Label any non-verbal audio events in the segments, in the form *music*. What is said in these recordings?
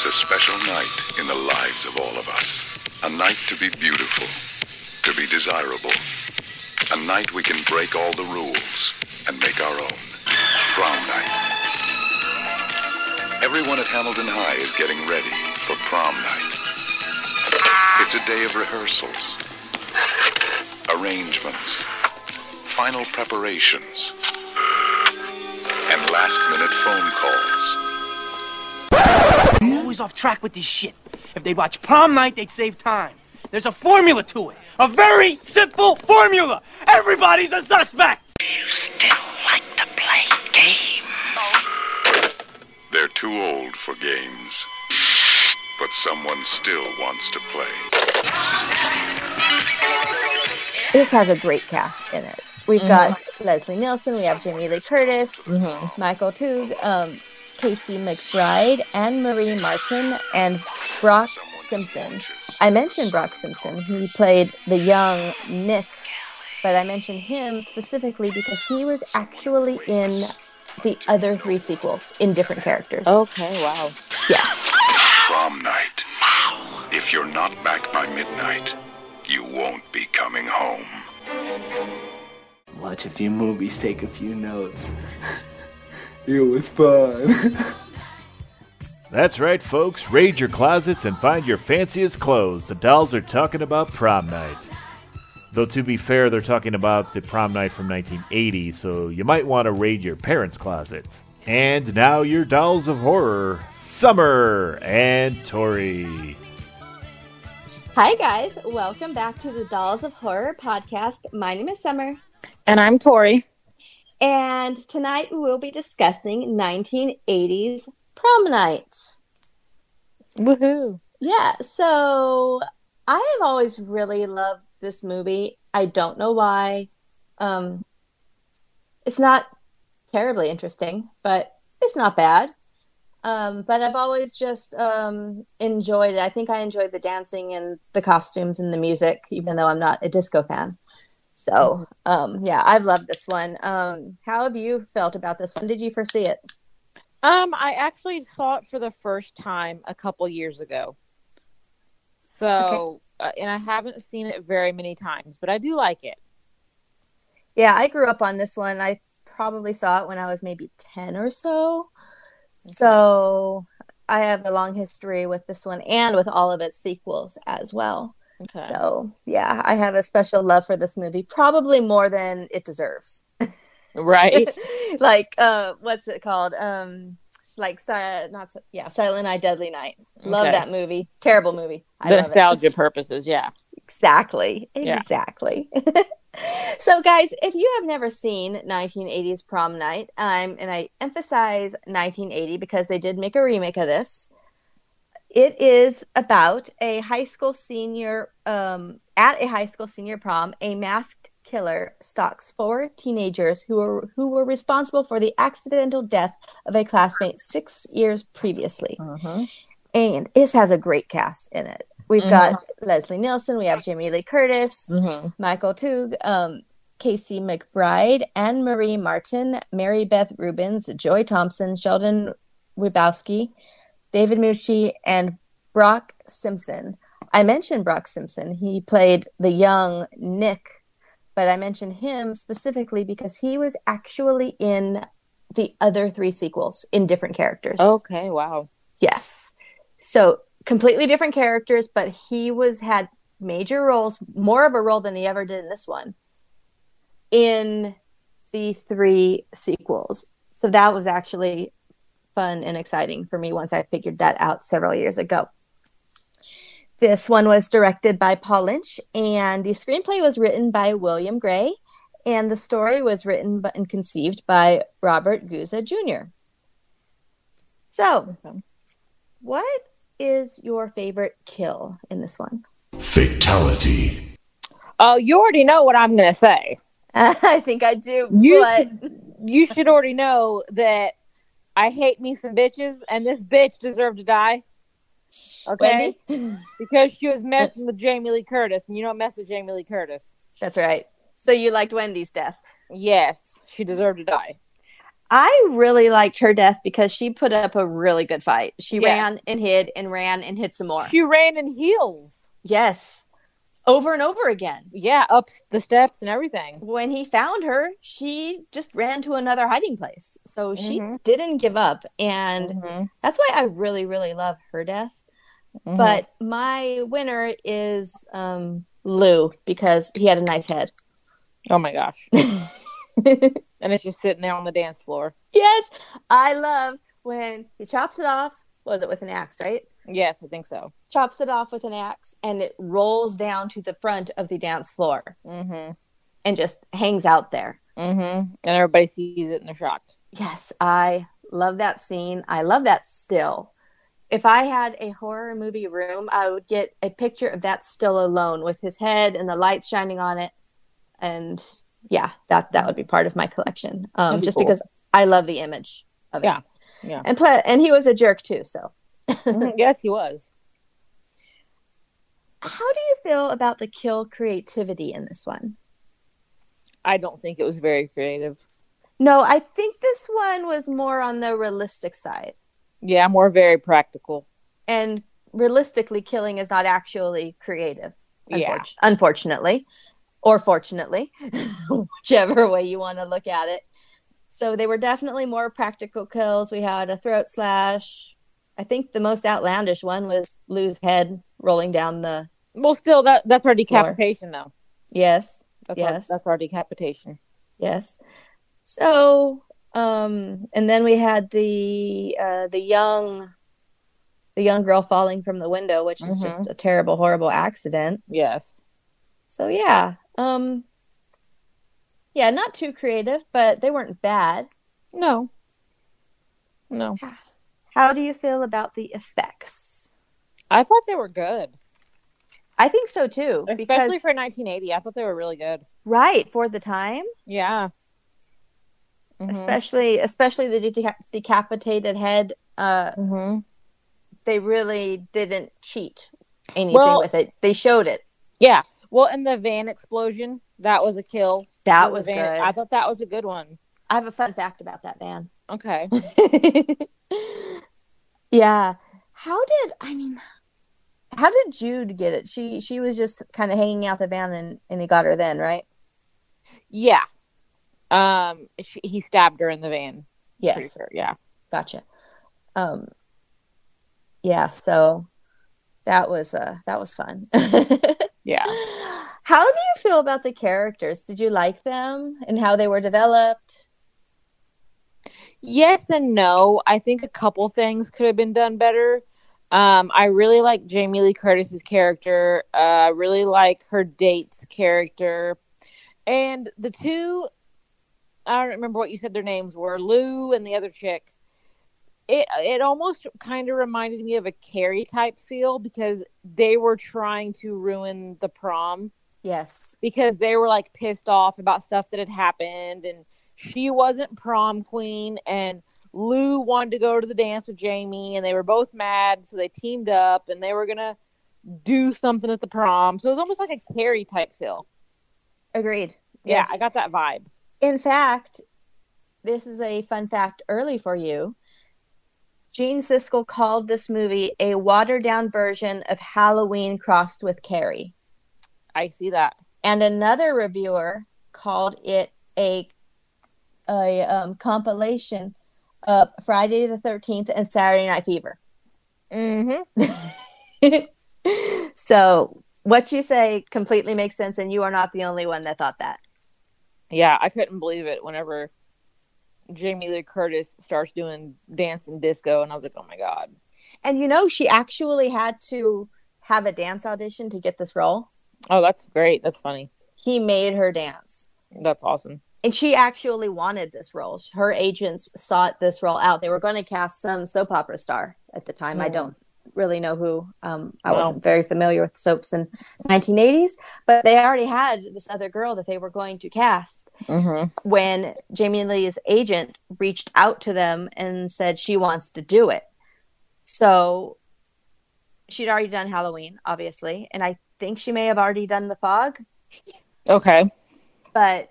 is a special night in the lives of all of us. A night to be beautiful, to be desirable. A night we can break all the rules and make our own. Prom night. Everyone at Hamilton High is getting ready for prom night. It's a day of rehearsals, arrangements, final preparations, and last minute phone calls. I'm always off track with this shit. If they watch prom night, they'd save time. There's a formula to it. A very simple formula. Everybody's a suspect. You still like to play games? They're too old for games. But someone still wants to play. This has a great cast in it. We've got Leslie Nielsen, we have Jamie Lee Curtis, Michael Toog, um, Casey McBride, Anne Marie Martin, and Brock Simpson. I mentioned Brock Simpson. He played the young Nick, but I mentioned him specifically because he was actually in the other three sequels in different characters. Okay, wow. Yes. Prom night. If you're not back by midnight, you won't be coming home. Watch a few movies, take a few notes. *laughs* it was fun. *laughs* That's right, folks. Raid your closets and find your fanciest clothes. The dolls are talking about prom night. Though, to be fair, they're talking about the prom night from 1980, so you might want to raid your parents' closets. And now, your dolls of horror, Summer and Tori. Hi, guys. Welcome back to the Dolls of Horror podcast. My name is Summer. And I'm Tori. And tonight we will be discussing 1980s prom night. Woohoo. Yeah, so I have always really loved this movie. I don't know why. Um, it's not terribly interesting, but it's not bad. Um, but I've always just um, enjoyed it. I think I enjoyed the dancing and the costumes and the music, even though I'm not a disco fan. So, um, yeah, I've loved this one. Um, how have you felt about this one? Did you first see it? Um, I actually saw it for the first time a couple years ago. So, uh, and I haven't seen it very many times, but I do like it. Yeah, I grew up on this one. I probably saw it when I was maybe 10 or so. So I have a long history with this one and with all of its sequels as well. Okay. So, yeah, I have a special love for this movie, probably more than it deserves. right. *laughs* like, uh, what's it called? Um, like, si- not si- yeah, Silent Night, Deadly Night. Love Okay. that movie. Terrible movie. I the love it. nostalgia purposes, yeah. Exactly. Yeah. Exactly. *laughs* so, guys, if you have never seen 1980s Prom Night, um, and I emphasize 1980 because they did make a remake of this, it is about a high school senior, um, at a high school senior prom, a masked killer stalks four teenagers who were who were responsible for the accidental death of a classmate six years previously and this has a great cast in it. We've got Leslie Nielsen, we have Jamie Lee Curtis, Mhm. Michael Toog, um, Casey McBride, Anne Marie Martin, Mary Beth Rubens, Joy Thompson, Sheldon Rybowski, David Mucci, and Brock Simpson. I mentioned Brock Simpson. He played the young Nick, but I mentioned him specifically because he was actually in the other three sequels in different characters. Okay, wow. Yes. So completely different characters, but he was had major roles, more of a role than he ever did in this one, in the three sequels. So that was actually fun and exciting for me once I figured that out several years ago. This one was directed by Paul Lynch, and the screenplay was written by William Gray, and the story was written bu- and conceived by Robert Guza Jr. So, what is your favorite kill in this one? Fatality. Oh, you already know what I'm going to say. *laughs* I think I do, You but You should already know that I hate me some bitches, and this bitch deserved to die. Okay, *laughs* because she was messing with Jamie Lee Curtis, and you don't mess with Jamie Lee Curtis. that's right. So you liked Wendy's death. Yes, she deserved to die. I really liked her death because she put up a really good fight. She Yes. ran and hid and ran and hid some more. She ran in heels. Yes. Over and over again. Yeah, up the steps and everything. When he found her, she just ran to another hiding place. So she Mhm. didn't give up. And Mhm. that's why I really, really love her death. Mhm. But my winner is um, Lou because he had a nice head. oh my gosh, *laughs* and it's just sitting there on the dance floor. yes, I love when he chops it off. Was it with an axe, right? Yes, I think so. Chops it off with an axe and it rolls down to the front of the dance floor Mm-hmm. and just hangs out there. Mm-hmm. And everybody sees it and they're shocked. Yes, I love that scene. I love that still. If I had a horror movie room, I would get a picture of that still alone with his head and the lights shining on it. And yeah, that that would be part of my collection. Um, be just cool. because I love the image of it. Yeah, yeah. And pla- and he was a jerk too. So. *laughs* yes, he was. how do you feel about the kill creativity in this one? I don't think it was very creative. No, I think this one was more on the realistic side. Yeah, more very practical. and realistically killing is not actually creative Yeah. unfortunately or fortunately *laughs* whichever way you want to look at it so they were definitely more practical kills we had a throat slash i think the most outlandish one was lou's head rolling down the Well, still, that that's our decapitation, though. yes That's Yes. our, that's our decapitation. yes so um and then we had the uh the young the young girl falling from the window which is Mhm. just a terrible horrible accident Yes. So yeah, um yeah, not too creative, but they weren't bad. No. No. How do you feel about the effects? I thought they were good, I think so too. especially because for 1980. I thought they were really good. right for the time, Yeah. Mhm. especially especially the deca- decapitated head. Uh, Mhm. they really didn't cheat anything Well- with it. They showed it. Yeah. Well, and the van explosion, that was a kill. That was van- good. I thought that was a good one. I have a fun fact about that van. Okay. *laughs* yeah. How did I mean? How did Jude get it? She she was just kind of hanging out the van and and he got her then, right? yeah. Um, she, he stabbed her in the van. Yes. sure. Yeah. Gotcha. Um. Yeah. So that was uh that was fun. *laughs* Yeah. How do you feel about the characters? Did you like them and how they were developed? Yes and no. I think a couple things could have been done better. Um, I really like Jamie Lee Curtis's character. Uh, I really like her date's character, and the two. I don't remember what you said their names were. Lou and the other chick. It it almost kind of reminded me of a Carrie type feel because they were trying to ruin the prom Yes. because they were like pissed off about stuff that had happened and she wasn't prom queen and Lou wanted to go to the dance with Jamie and they were both mad so they teamed up and they were gonna do something at the prom so it was almost like a Carrie type feel Agreed. yeah Yes. I got that vibe In fact, this is a fun fact early for you. Gene Siskel called this movie a watered down version of Halloween crossed with Carrie. I see that And another reviewer called it a a um, compilation of Friday the 13th and Saturday Night Fever. mm-hmm *laughs* so, what you say completely makes sense, and you are not the only one that thought that. yeah I couldn't believe it whenever Jamie Lee Curtis starts doing dance and disco and I was like oh my god And you know, she actually had to have a dance audition to get this role. oh that's great that's funny He made her dance. that's awesome And she actually wanted this role. Her agents sought this role out. They were going to cast some soap opera star at the time. I Hmm. don't really know who. Um, I wasn't very familiar with soaps in 1980s, but they already had this other girl that they were going to cast. mm-hmm when Jamie Lee's agent reached out to them and said she wants to do it. So she'd already done Halloween, obviously, and I think she may have already done The Fog, okay but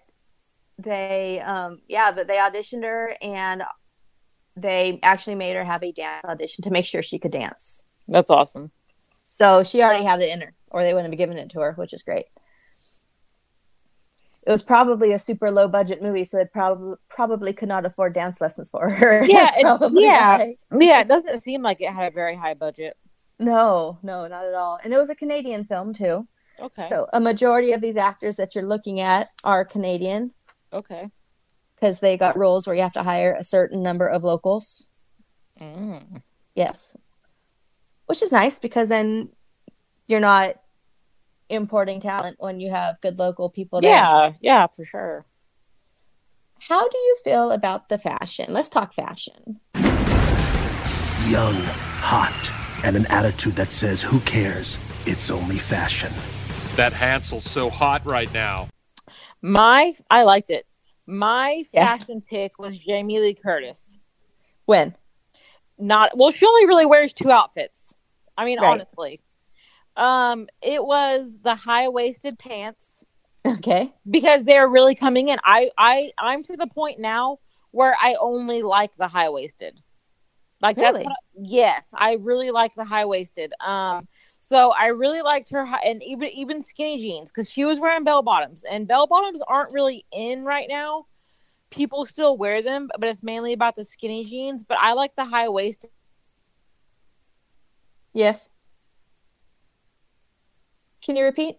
they um yeah, but they auditioned her and they actually made her have a dance audition to make sure she could dance. That's awesome. So she already had it in her, or they wouldn't have given it to her, which is great. It was probably a super low budget movie, so it probably probably could not afford dance lessons for her. *laughs* Yeah, it- yeah. Yeah, it doesn't seem like it had a very high budget. No, no, not at all. And it was a Canadian film too. Okay. So a majority of these actors that you're looking at are Canadian okay. because they got rules where you have to hire a certain number of locals. Mm. Yes. Which is nice because then you're not importing talent when you have good local people there. Yeah, yeah, for sure. How do you feel about the fashion? Let's talk fashion. Young, hot, and an attitude that says, who cares? It's only fashion. That Hansel's so hot right now. My I liked it. My Yeah. fashion pick was Jamie Lee Curtis. When? Not well, she only really wears two outfits. I mean, Right. honestly. Um, it was the high waisted pants Okay. because they're really coming in. I I I'm to the point now where I only like the high waisted. Like that's Really? what I- yes, I really like the high waisted. Um, so I really liked her and even even skinny jeans because she was wearing bell bottoms and bell bottoms aren't really in right now. People still wear them, but it's mainly about the skinny jeans. But I like the high waisted. Yes. Can you repeat?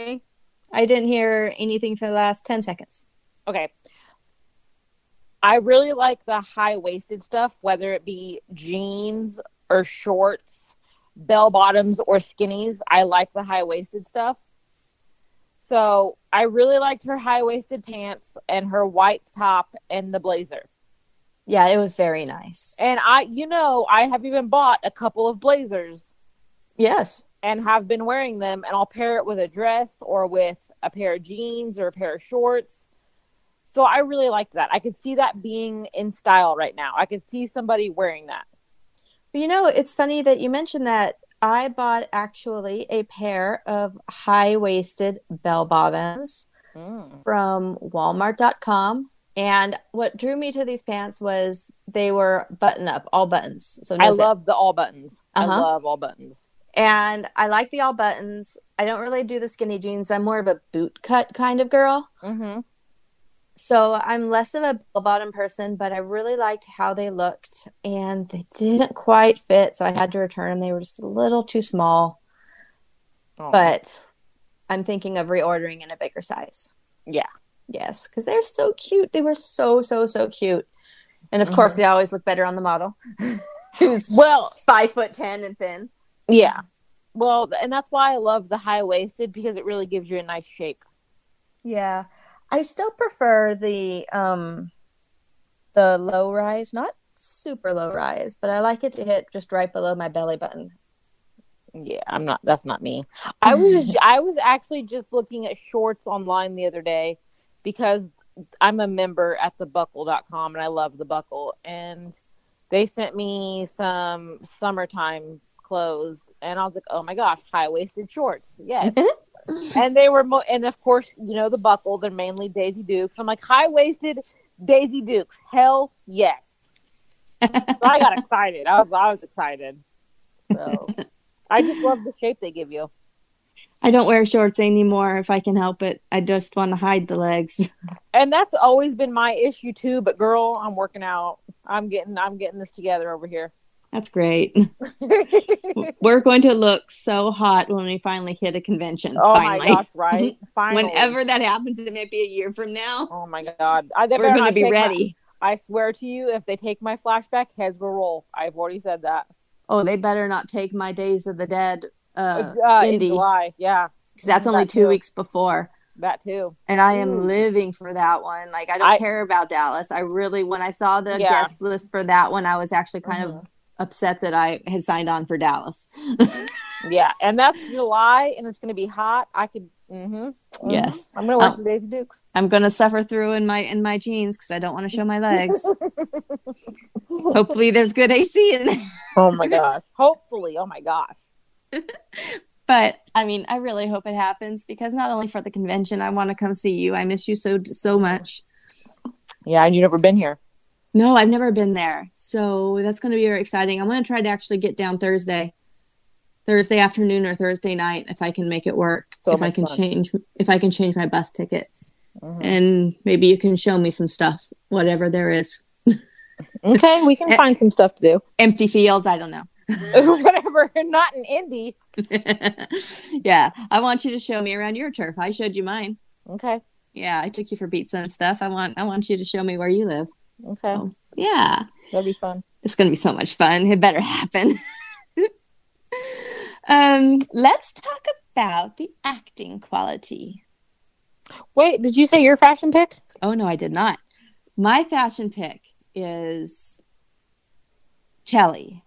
I didn't hear anything for the last 10 seconds. Okay. I really like the high waisted stuff, whether it be jeans or shorts, bell bottoms or skinnies. I like the high waisted stuff. So I really liked her high waisted pants and her white top and the blazer. Yeah, it was very nice. And I, you know, I have even bought a couple of blazers Yes. and have been wearing them, and I'll pair it with a dress or with a pair of jeans or a pair of shorts. So I really liked that. I could see that being in style right now. I could see somebody wearing that. You know, it's funny that you mentioned that. I bought actually a pair of high waisted bell bottoms Mm. from walmart.com. And what drew me to these pants was they were button up, all buttons. So no I zip. love the all buttons. I Uh-huh. love all buttons. and I like the all buttons. I don't really do the skinny jeans. I'm more of a boot cut kind of girl. Mm-hmm. So I'm less of a bell bottom person, but I really liked how they looked and they didn't quite fit. So I had to return them. They were just a little too small, Oh. but I'm thinking of reordering in a bigger size. yeah. Yes, because they're so cute. They were so, so, so cute. And of course, Mhm. they always look better on the model *laughs* who's Well, five foot 10 and thin. yeah. Well, and that's why I love the high waisted because it really gives you a nice shape. Yeah. I still prefer the um the low rise, not super low rise, but I like it to hit just right below my belly button. Yeah, I'm not. That's not me. I was. *laughs* I was actually just looking at shorts online the other day because I'm a member at thebuckle.com and I love the buckle. And they sent me some summertime clothes, and I was like, oh my gosh, high waisted shorts. Yes. *laughs* *laughs* and they were, mo- and of course, you know, the buckle, they're mainly Daisy Dukes. I'm like, high waisted Daisy Dukes. Hell yes. so I got *laughs* excited. I was, I was excited. So I just love the shape they give you. I don't wear shorts anymore if I can help it. I just want to hide the legs. And that's always been my issue too. But girl, I'm working out. I'm getting, I'm getting this together over here. That's great. *laughs* We're going to look so hot when we finally hit a convention. Oh finally. my gosh, right? *laughs* Finally. Whenever that happens, it may be a year from now. Oh my god. I, We're going to be take my- ready. I swear to you, if they take my flashback, heads will roll. I've already said that. Oh, they better not take my Days of the Dead uh, Uh, in July, yeah, because that's only That two too. weeks before. that too. and I am Ooh. living for that one. Like I don't I- care about Dallas. I really, when I saw the Yeah. guest list for that one, I was actually kind Mhm. of upset that I had signed on for Dallas. *laughs* Yeah, and that's July, and it's going to be hot. I could. Mm-hmm, Yes. I'm going to wear Oh. some Daisy Dukes. I'm gonna suffer through in my in my jeans because I don't want to show my legs. *laughs* Hopefully, there's good AC in there. Oh my gosh. Hopefully. Oh my gosh. *laughs* but I mean, I really hope it happens because not only for the convention, I want to come see you. I miss you so so much. Yeah, and you've never been here. No, I've never been there, so that's going to be very exciting. I'm going to try to actually get down Thursday, Thursday afternoon or Thursday night if I can make it work. So if I can fun. change, if I can change my bus ticket, Mhm. and maybe you can show me some stuff, whatever there is. *laughs* Okay, we can *laughs* find some stuff to do. Empty fields, I don't know. *laughs* Whatever, not in Indy. yeah, I want you to show me around your turf. I showed you mine. Okay. Yeah, I took you for pizza and stuff. I want I want you to show me where you live. Okay. So, yeah, That'd be fun. it's gonna be so much fun. It better happen. *laughs* um, let's talk about the acting quality. Wait, did you say your fashion pick? Oh no, I did not. My fashion pick is Kelly.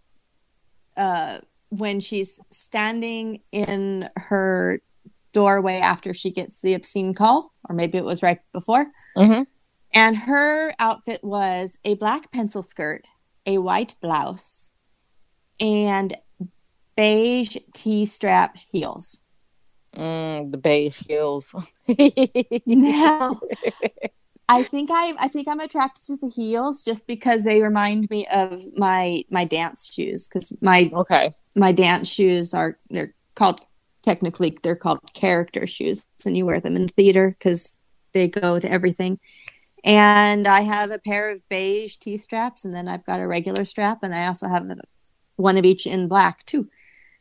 Uh, when she's standing in her doorway after she gets the obscene call, or maybe it was right before. Mm-hmm. And her outfit was a black pencil skirt, a white blouse, and beige T strap heels. Mm, the beige heels. Now, *laughs* I think I I think I'm attracted to the heels just because they remind me of my my dance shoes because my okay. my dance shoes are they're called technically they're called character shoes and you wear them in theater because they go with everything. And I have a pair of beige T straps and then I've got a regular strap and I also have one of each in black too.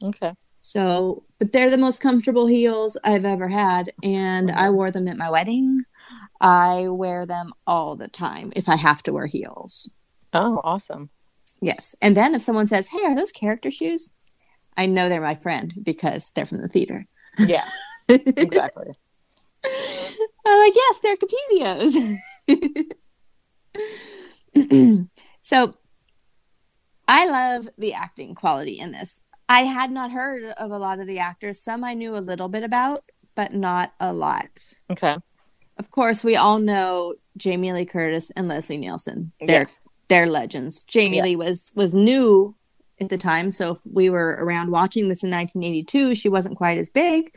Okay. So, but they're the most comfortable heels I've ever had, and I wore them at my wedding. I wear them all the time if I have to wear heels. Oh, awesome. Yes. And then if someone says, Hey, are those character shoes? I know they're my friend because they're from the theater. Yeah, *laughs* exactly. I'm like, yes, they're Capezios. *laughs* so I love the acting quality in this. I had not heard of a lot of the actors. Some I knew a little bit about, but not a lot. Okay. Of course, we all know Jamie Lee Curtis and Leslie Nielsen. They're Yes. they're legends. Jamie Yeah. Lee was was new at the time, so if we were around watching this in 1982, she wasn't quite as big.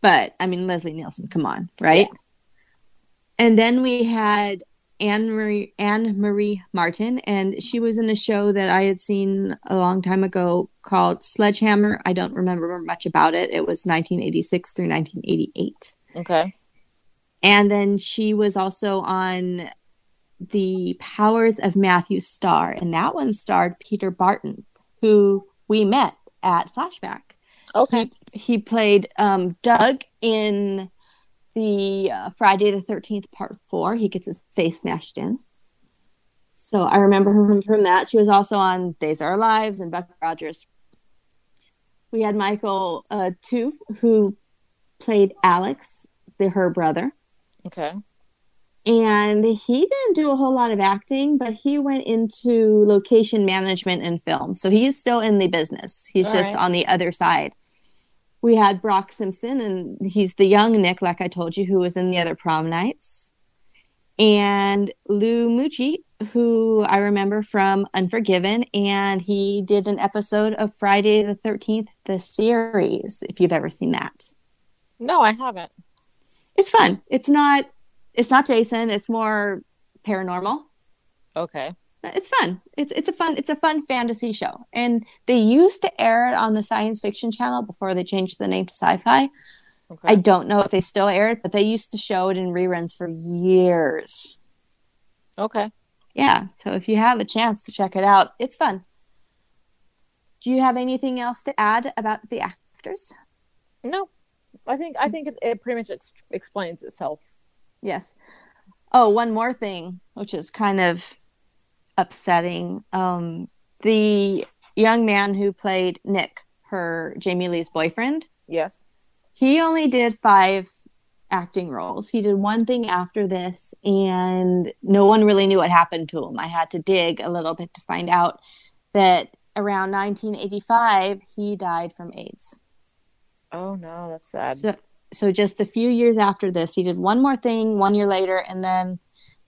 But I mean, Leslie Nielsen, come on, right? And then we had Anne Marie Anne Marie Martin, and she was in a show that I had seen a long time ago called Sledgehammer. I don't remember much about it. It was 1986 through 1988. Okay. And then she was also on The Powers of Matthew Star, and that one starred Peter Barton, who we met at Flashback. Okay. He, he played um, Doug in the uh, Friday the 13th, part four. He gets his face smashed in. So I remember her from, from that. She was also on Days Are Our Lives and Buck Rogers. We had Michael uh, Toof, who played Alex, the, her brother Okay. and he didn't do a whole lot of acting but he went into location management and film so he's still in the business he's All just right. on the other side we had brock simpson and he's the young nick like i told you who was in the other prom nights. And lou mucci who i remember from unforgiven and he did an episode of friday the 13th the series if you've ever seen that. No, I haven't. it's fun. It's not it's not jason. It's more paranormal. Okay. It's fun it's it's a fun it's a fun fantasy show and they used to air it on the science fiction channel before they changed the name to sci-fi Okay. i don't know if they still air it but they used to show it in reruns for years Okay. yeah so if you have a chance to check it out it's fun do you have anything else to add about the actors No, I think I think it, it pretty much ex- explains itself. Yes. Oh, one more thing, which is kind of upsetting. Um, the young man who played Nick, her Jamie Lee's boyfriend, Yes. he only did five acting roles. He did one thing after this, and no one really knew what happened to him. I had to dig a little bit to find out that around 1985, he died from AIDS. Oh no, that's sad. So, so just a few years after this, he did one more thing one year later, and then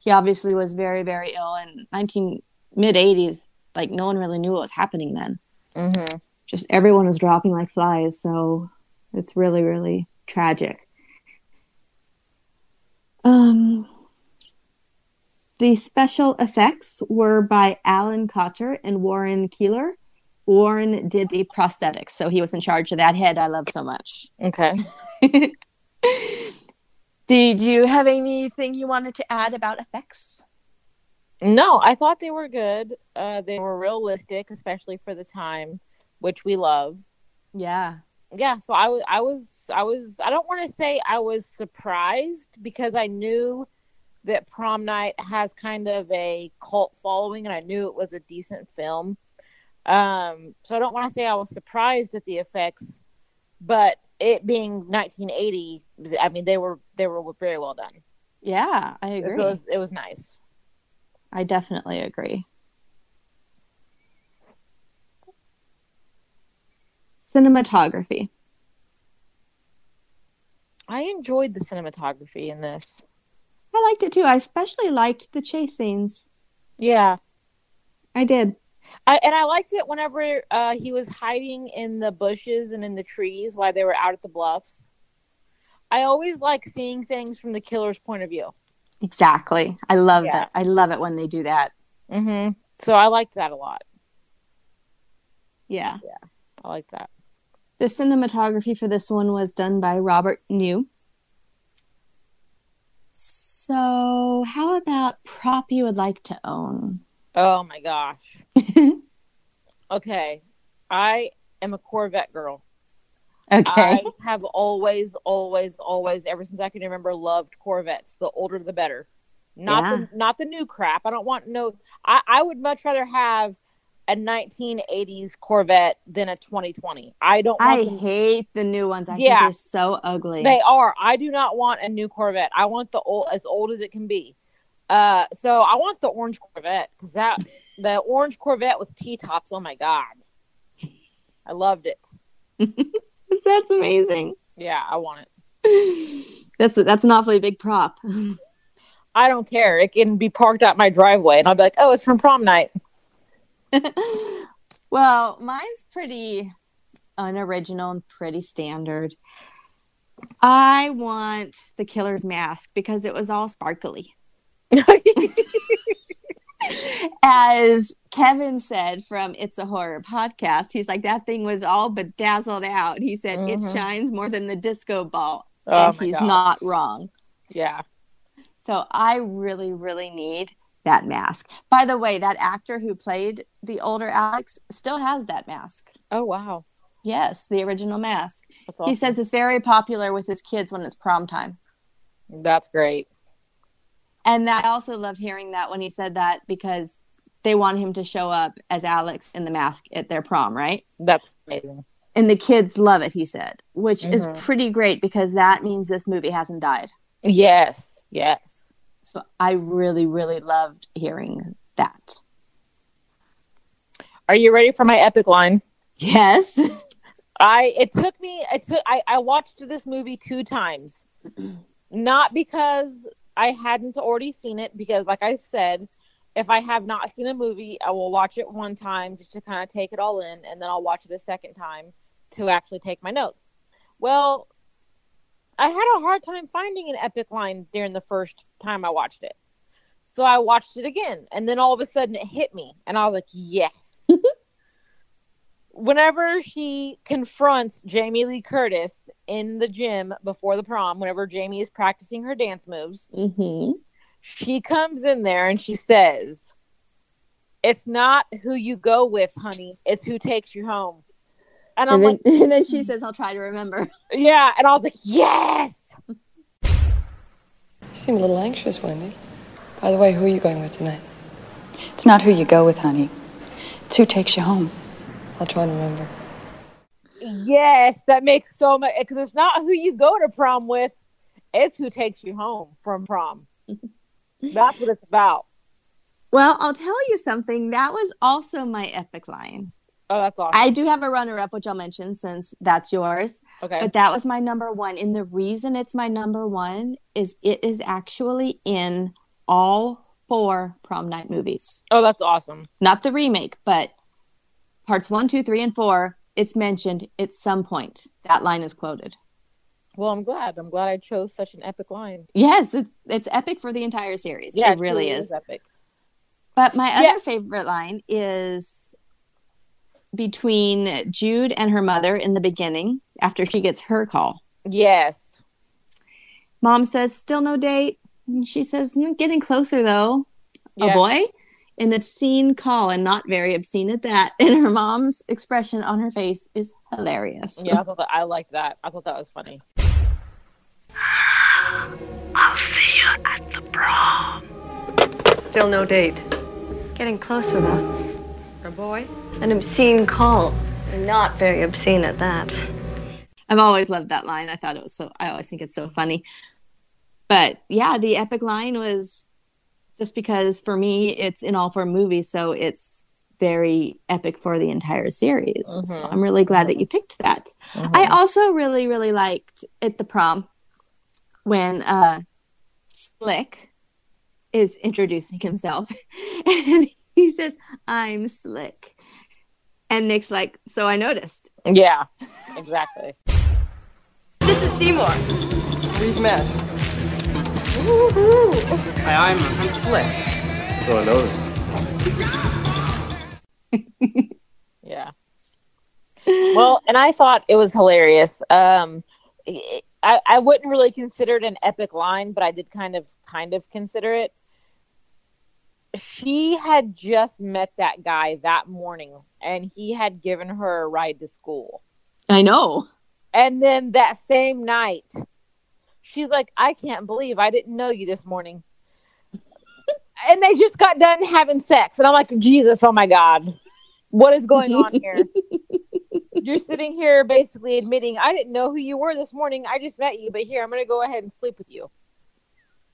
he obviously was very, very ill in 19 mid 80s. Like no one really knew what was happening then. mm-hmm. just everyone was dropping like flies. So it's really, really tragic. Um, the special effects were by Alan Cotter and Warren Keeler. Warren did the prosthetics, so he was in charge of that head I love so much. Okay. *laughs* Did you have anything you wanted to add about effects? No, I thought they were good. Uh, they were realistic, especially for the time, which we love. Yeah. Yeah. So I was, I was, I was. I don't want to say I was surprised because I knew that Prom Night has kind of a cult following, and I knew it was a decent film. Um, so I don't want to say I was surprised at the effects, but it being 1980, I mean they were they were very well done. Yeah, I agree. So it was, it was nice. I definitely agree. Cinematography. I enjoyed the cinematography in this. I liked it too. I especially liked the chase scenes. Yeah, I did. I, and I liked it whenever uh, he was hiding in the bushes and in the trees while they were out at the bluffs. I always like seeing things from the killer's point of view. Exactly. I love Yeah. that. I love it when they do that. Mm-hmm. So I liked that a lot. Yeah. I like that. The cinematography for this one was done by Robert New. So, how about prop you would like to own? Oh my gosh. *laughs* okay. I am a Corvette girl. Okay. I have always, always, always, ever since I can remember, loved Corvettes. The older, the better. Not Yeah. the not the new crap. I don't want no. I I would much rather have a 1980s Corvette than a 2020. I don't. Want I them- hate the new ones. I think Yeah. they're so ugly. They are. I do not want a new Corvette. I want the old as old as it can be. Uh, so I want the orange Corvette because that *laughs* the orange Corvette with T tops. Oh my god, I loved it. *laughs* That's amazing. Yeah, I want it. *sighs* That's that's an awfully big prop. *laughs* I don't care. It can be parked out my driveway, and I'll be like, "Oh, it's from prom night." well, mine's pretty unoriginal and pretty standard. I want the killer's mask because it was all sparkly. *laughs* As Kevin said from It's a Horror podcast, he's like, that thing was all bedazzled out. He said, Mhm. it shines more than the disco ball. Oh and he's God. not wrong. Yeah. So I really, really need that mask. By the way, that actor who played the older Alex still has that mask. Oh wow, Yes, the original mask. that's He says it's very popular with his kids when it's prom time. that's great. And I also loved hearing that when he said that because they want him to show up as Alex in the mask at their prom, right? That's amazing. And the kids love it, he said, which is Mhm. pretty great because that means this movie hasn't died. Yes, yes. So I really, really loved hearing that. Are you ready for my epic line? Yes. *laughs* I it took me it took I, I watched this movie two times. *clears throat* Not because I hadn't already seen it, because like I said, if I have not seen a movie, I will watch it one time just to kind of take it all in, and then I'll watch it a second time to actually take my notes. Well, I had a hard time finding an epic line during the first time I watched it. So I watched it again, and then all of a sudden it hit me, and I was like, yes. *laughs* whenever she confronts Jamie Lee Curtis in the gym before the prom, whenever Jamie is practicing her dance moves, Mm-hmm. she comes in there and she says, It's not who you go with, honey. It's who takes you home. And I'm And then, like, *laughs* and then she says, I'll try to remember. Yeah. And I was like, Yes. You seem a little anxious, Wendy. By the way, who are you going with tonight? It's not who you go with, honey. It's who takes you home. I'll try to remember. Yes. That makes so much because it's not who you go to prom with, it's who takes you home from prom. *laughs* That's what it's about. Well, I'll tell you something. That was also my epic line. Oh, that's awesome. I do have a runner up, which I'll mention since that's yours. Okay. But that was my number one. And the reason it's my number one is it is actually in all four prom night movies. oh, that's awesome. Not the remake, but parts one, two, three, and four it's mentioned at some point. That line is quoted. Well, I'm glad. I'm glad I chose such an epic line. Yes, it's, it's epic for the entire series. Yeah, it really is. epic. But my Yeah. other favorite line is between Jude and her mother in the beginning after she gets her call. Yes. Mom says, Still no date. And she says, "Mm, Getting closer though. Yeah. A boy? An obscene call and not very obscene at that. *laughs* And her mom's expression on her face is hilarious. Yeah, I thought that I liked that. I thought that was funny. *sighs* I'll see you at the prom. Still no date. Getting closer, though. A boy? An obscene call. And not very obscene at that. I've always loved that line. I thought it was so, I always think it's so funny. But yeah, the epic line was just because for me, it's in all four movies. So it's very epic for the entire series. So Mhm. I'm really glad that you picked that. I also really, really liked at the prom when uh, Slick is introducing himself *laughs* and he says, I'm Slick. And Nick's like, So I noticed. Yeah, exactly. This is Seymour. We've met. Hi, I'm, I'm Slick. So I noticed. *laughs* Yeah. well, and I thought it was hilarious. Um, it- I, I wouldn't really consider it an epic line, but I did kind of kind of consider it. She had just met that guy that morning, and he had given her a ride to school. I know. And then that same night, she's like, I can't believe I didn't know you this morning. and they just got done having sex. And I'm like, Jesus, oh my God. What is going on here? *laughs* You're sitting here basically admitting, I didn't know who you were this morning. I just met you, but here, I'm going to go ahead and sleep with you.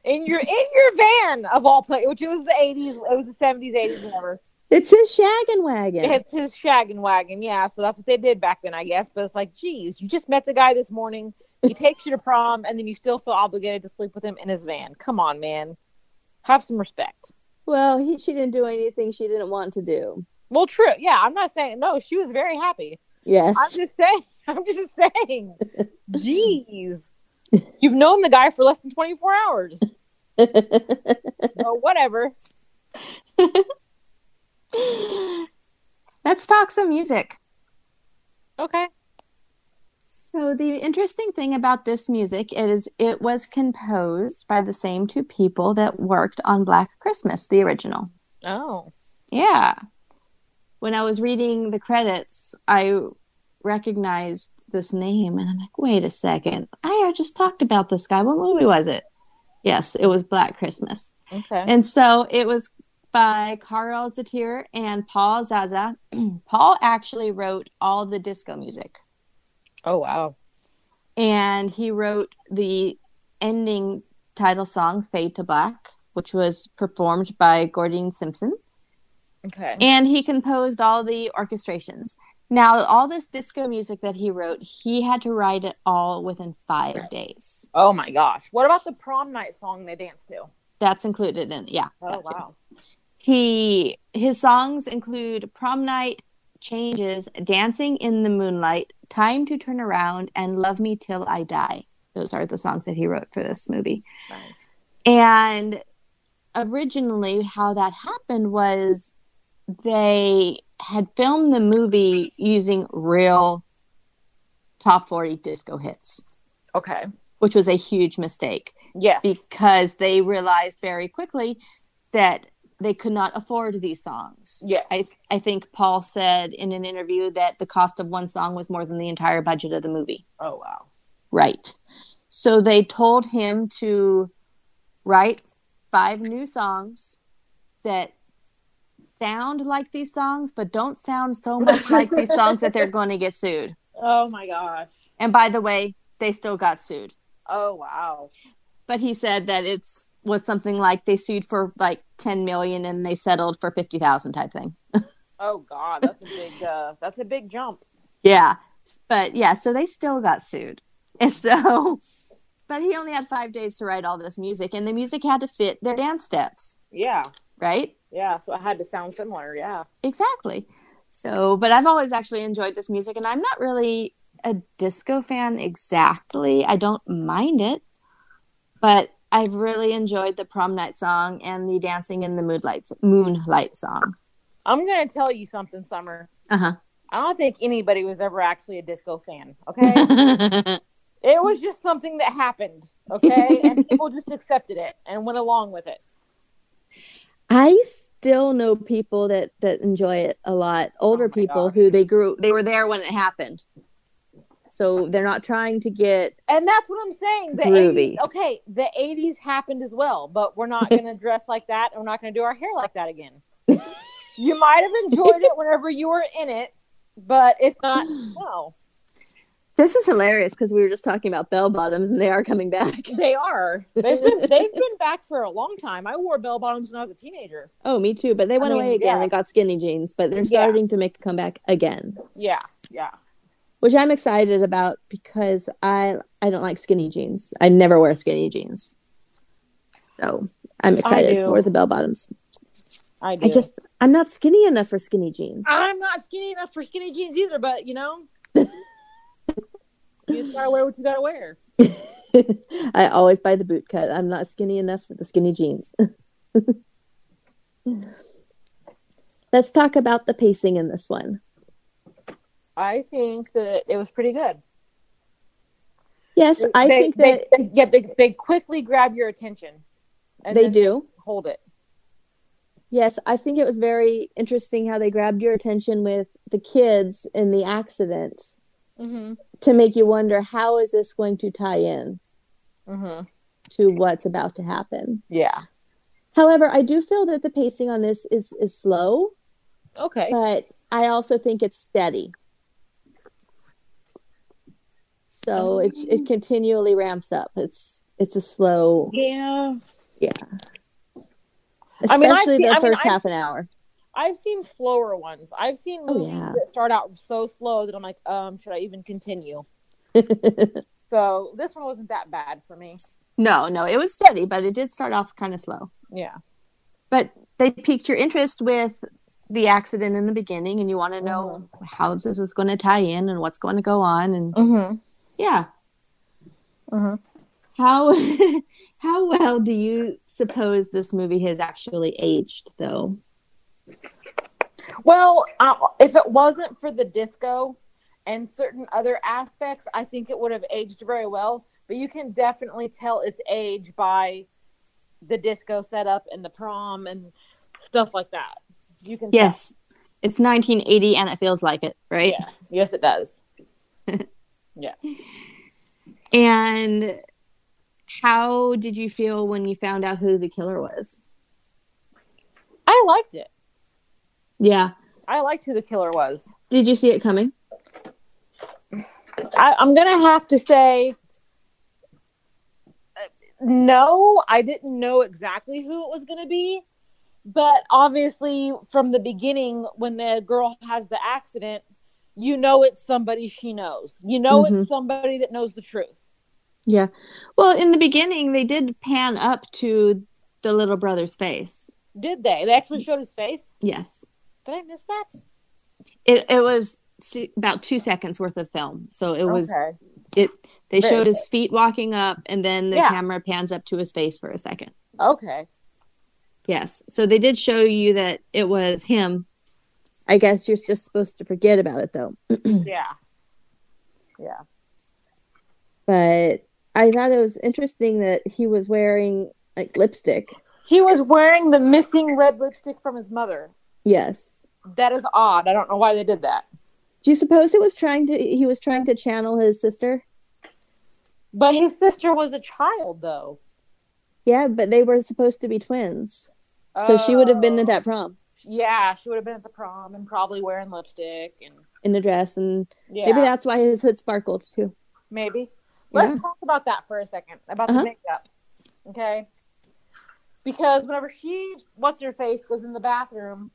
In your in your van of all places, which it was the 80s, it was the 70s, 80s, whatever. It's his shaggin' wagon. It's his shaggin' wagon, yeah. So that's what they did back then, I guess. But it's like, geez, you just met the guy this morning. He *laughs* takes you to prom, and then you still feel obligated to sleep with him in his van. Come on, man. Have some respect. Well, he, she didn't do anything she didn't want to do. Well, true. Yeah, I'm not saying no. She was very happy. Yes. I'm just saying. *laughs* I'm just saying. *laughs* Jeez, you've known the guy for less than 24 hours. well, whatever. *laughs* Let's talk some music. Okay. So the interesting thing about this music is it was composed by the same two people that worked on Black Christmas, the original. Oh. Yeah. When I was reading the credits, I recognized this name and I'm like, wait a second. I just talked about this guy. What movie was it? Yes, it was Black Christmas. Okay. And so it was by Carl Zittrer and Paul Zaza. *clears throat* Paul actually wrote all the disco music. Oh wow. And he wrote the ending title song, Fade to Black, which was performed by Gordon Simpson. Okay. And he composed all the orchestrations. Now, all this disco music that he wrote, he had to write it all within five *clears throat* days. Oh my gosh. What about the prom night song they danced to? That's included in, yeah. Oh that too. He his songs include Prom Night, Changes, Dancing in the Moonlight, Time to Turn Around, and Love Me Till I Die. Those are the songs that he wrote for this movie. Nice. And originally, how that happened was they had filmed the movie using real top 40 disco hits, Okay. which was a huge mistake Yes. because they realized very quickly that they could not afford these songs. Yeah. I, I think Paul said in an interview that the cost of one song was more than the entire budget of the movie. oh wow. Right. So they told him to write five new songs that sound like these songs, but don't sound so much like these *laughs* songs that they're going to get sued. Oh my gosh. And by the way, they still got sued. Oh wow. But he said that it's was something like they sued for like 10 million and they settled for 50,000 type thing. *laughs* Oh god, that's a big uh that's a big jump. Yeah. But yeah, so they still got sued. And so *laughs* but he only had 5 days to write all this music and the music had to fit their dance steps, Yeah. right? Yeah, so it had to sound similar, yeah. Exactly. So, but I've always actually enjoyed this music, and I'm not really a disco fan exactly. I don't mind it, but I've really enjoyed the prom night song and the dancing in the moonlight moonlight song. I'm gonna tell you something, Summer. Uh huh. I don't think anybody was ever actually a disco fan. Okay. *laughs* it was just something that happened. Okay, and *laughs* people just accepted it and went along with it. I still know people that that enjoy it a lot. Older people who they grew they were there when it happened. So they're not trying to get And that's what I'm saying. The Groovy. 80s, okay, the 80s happened as well, but we're not *laughs* going to dress like that and we're not going to do our hair like that again. you might have enjoyed it whenever you were in it, but it's not *sighs* no. This is hilarious because we were just talking about bell bottoms and they are coming back. They are. They've been *laughs* they've been back for a long time. I wore bell bottoms when I was a teenager. Oh, me too. But they went I mean, away again yeah. and got skinny jeans, but they're Yeah. starting to make a comeback again. Yeah, yeah. Which I'm excited about because I I don't like skinny jeans. I never wear skinny jeans. So I'm excited for the bell bottoms. I do. I just I'm not skinny enough for skinny jeans. I'm not skinny enough for skinny jeans either, but you know, *laughs* you just gotta wear what you gotta wear. *laughs* I always buy the boot cut. I'm not skinny enough for the skinny jeans. *laughs* Let's talk about the pacing in this one. I think that it was pretty good. Yes, I They- think they- that they, yeah, they, they quickly grab your attention. And they do. hold it. Yes, I think it was very interesting how they grabbed your attention with the kids in the accident Mm-hmm. to make you wonder how is this going to tie in Mm-hmm. to what's about to happen. Yeah. However, I do feel that the pacing on this is is slow, Okay. but I also think it's steady. So it it continually ramps up. It's it's a slow, yeah. yeah. I mean, Especially seen- the I mean, first I've- half an hour. I've seen slower ones. I've seen Oh, movies yeah. that start out so slow that I'm like, um, should I even continue? *laughs* so this one wasn't that bad for me. No, no, it was steady, but it did start off kind of slow. Yeah. But they piqued your interest with the accident in the beginning, and you want to know how this is going to tie in and what's going to go on, and Mm-hmm. Yeah. Mm-hmm. How *laughs* how well do you suppose this movie has actually aged, though? Well, uh, if it wasn't for the disco and certain other aspects, I think it would have aged very well. But you can definitely tell its age by the disco setup and the prom and stuff like that. You can. tell. Yes, it's 1980, and it feels like it, right? Yes. Yes, it does. *laughs* yes. And how did you feel when you found out who the killer was? I liked it. Yeah. I liked who the killer was. Did you see it coming? I, I'm gonna have to say uh, no. I didn't know exactly who it was gonna be, but obviously from the beginning, when the girl has the accident, you know it's somebody she knows. You know Mhm. it's somebody that knows the truth. Yeah. Well, in the beginning, they did pan up to the little brother's face. Did they? They actually showed his face. Yes. Did I miss that? It it was about two seconds worth of film, so it was Okay. it. They Very showed his feet walking up, and then the Yeah. camera pans up to his face for a second. Okay. Yes. So they did show you that it was him. I guess you're just supposed to forget about it, though. *clears throat* yeah. Yeah. But I thought it was interesting that he was wearing like lipstick. He was wearing the missing red lipstick from his mother. Yes. That is odd. I don't know why they did that. Do you suppose it was trying to he was trying to channel his sister? But his sister was a child, though. Yeah, but they were supposed to be twins. So she would have been at oh. that prom Yeah, she would have been at the prom and probably wearing lipstick and in a dress and Yeah. maybe that's why his hood sparkled too. maybe. Let's Yeah. talk about that for a second about Uh-huh. the makeup. Okay. Because whenever she, what's her face, goes in the bathroom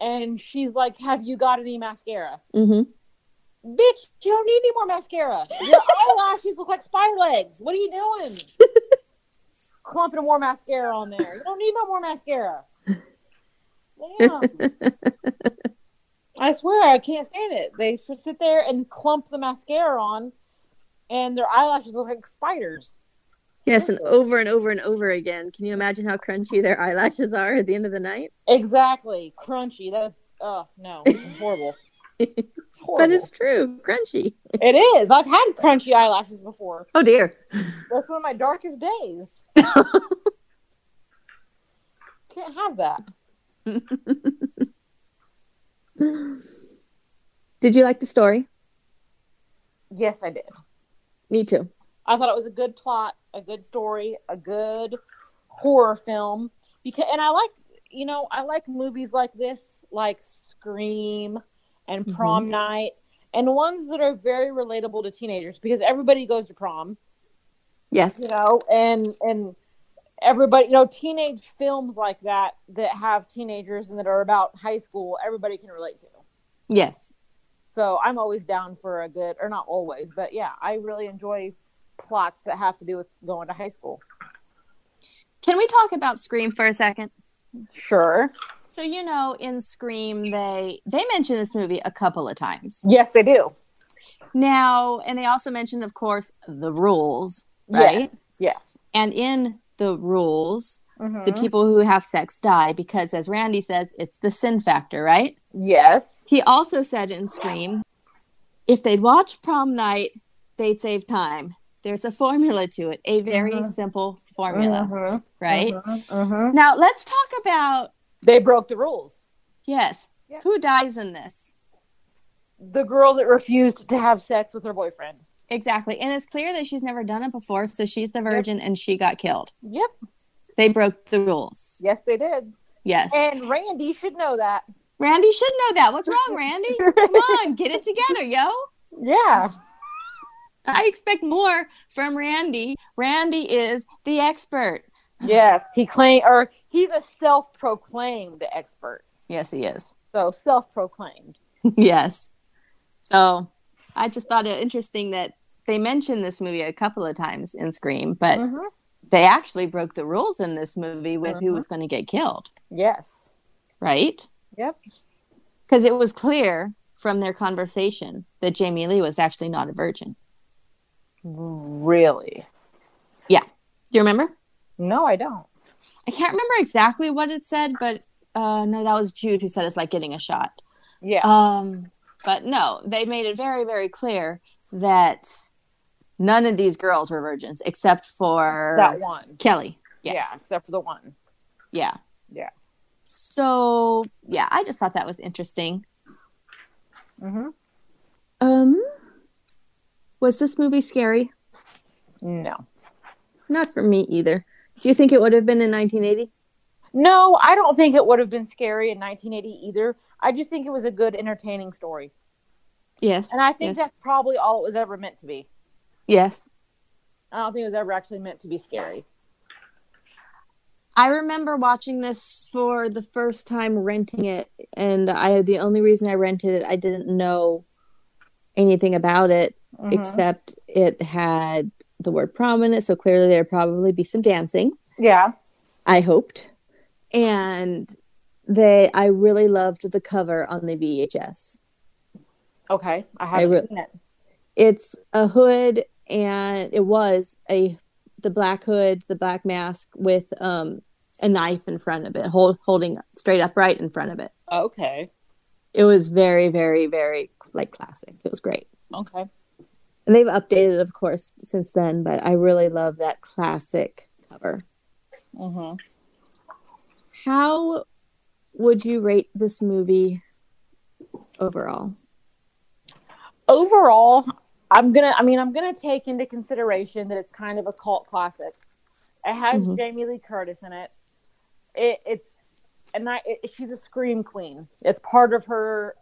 and she's like, Have you got any mascara? Mm-hmm. Bitch, you don't need any more mascara. Your *laughs* eyelashes look like spider legs. What are you doing? *laughs* Clumping more mascara on there. You don't need no more mascara. *laughs* Damn. *laughs* I swear I can't stand it. They sit there and clump the mascara on, and their eyelashes look like spiders. Yes, and over and over and over again. Can you imagine how crunchy their eyelashes are at the end of the night? Exactly, crunchy. That's oh no, *laughs* it's horrible. It's horrible. *laughs* But it's true, crunchy. It is. I've had crunchy eyelashes before. Oh dear. That's one of my darkest days. Can't have that. *laughs* Did you like the story? Yes, I did. Me too. I thought it was a good plot, a good story, a good horror film. Because and I like, you know, I like movies like this, like Scream and Prom Mhm. Night, and ones that are very relatable to teenagers because everybody goes to prom, Yes. you know, and and everybody, you know, teenage films like that that have teenagers and that are about high school, everybody can relate to. Yes. So I'm always down for a good, or not always, but yeah, I really enjoy plots that have to do with going to high school. Can we talk about Scream for a second? Sure. So you know, in Scream, they they mention this movie a couple of times. Yes, they do. Now, and they also mentioned, of course, the rules, right? Yes. Yes. And in the rules, the Mhm. people who have sex die because, as Randy says, it's the sin factor, right? Yes. He also said in Scream, if they'd watch prom night, they'd save time. There's a formula to it, a very Mhm. simple formula, Mhm. right? Mhm. Mhm. Now, let's talk about They broke the rules. yes, who dies in this? The girl that refused to have sex with her boyfriend. Exactly. And it's clear that she's never done it before, so she's the virgin and she got killed. Yep. They broke the rules. Yes, they did. Yes. And Randy should know that. Randy should know that. What's wrong, Randy? Come *laughs* on, get it together, yo. Yeah. *laughs* I expect more from Randy. Randy is the expert. *laughs* Yes. He claimed, or he's a self-proclaimed expert. Yes, he is. So self-proclaimed. yes. So I just thought it interesting that they mentioned this movie a couple of times in Scream, but Mhm. they actually broke the rules in this movie with who Mhm. was going to get killed, Yes. right? Yep. Because it was clear from their conversation that Jamie Lee was actually not a virgin. Really? Yeah. You remember? No, I don't. I can't remember exactly what it said, but uh, no, that was Jude who said it's like getting a shot. Yeah. Um, but no, they made it very, very clear that none of these girls were virgins except for that one. Kelly. Yeah. Yeah. except for the one. Yeah. Yeah. So yeah, I just thought that was interesting. Mm-hmm. Um, was this movie scary? No. Not for me either. Do you think it would have been in 1980? No, I don't think it would have been scary in 1980 either. I just think it was a good, entertaining story. Yes. And I think yes. that's probably all it was ever meant to be. yes. I don't think it was ever actually meant to be scary. I remember watching this for the first time, renting it, and I the only reason I rented it, I didn't know anything about it Mhm. except it had the word prominent so clearly there'd probably be some dancing. Yeah. I hoped, and they I really loved the cover on the VHS. Okay. I haven't re- seen it. It's a hood, and it was a the black hood, the black mask with um a knife in front of it, hold, holding straight upright in front of it. Okay. It was very, very, very like classic. It was great. Okay. And they've updated, of course, since then, but I really love that classic cover. Mm-hmm. How would you rate this movie overall? Overall, I'm gonna. I mean, I'm gonna take into consideration that it's kind of a cult classic. It has Mhm. Jamie Lee Curtis in it. It it's and I, it, she's a scream queen. It's part of her,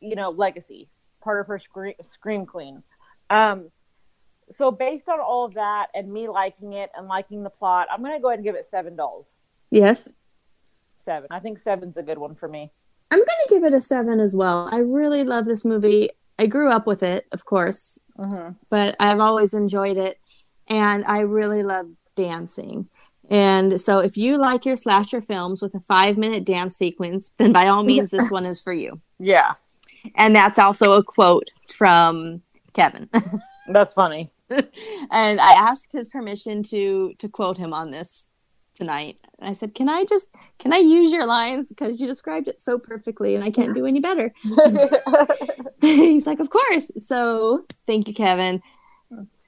you know, legacy. Part of her scream scream queen. Um, so based on all of that and me liking it and liking the plot, I'm gonna go ahead and give it seven dolls. Yes. Seven. I think seven's a good one for me. I'm going to give it a seven as well. I really love this movie. I grew up with it, of course, Mm-hmm. but I've always enjoyed it. And I really love dancing. And so if you like your slasher films with a five minute dance sequence, then by all means, this one is for you. Yeah. and that's also a quote from Kevin. *laughs* That's funny. and I asked his permission to to quote him on this tonight. And I said, "Can I just can I use your lines because you described it so perfectly and I can't do any better." *laughs* *laughs* He's like, "Of course." So, thank you Kevin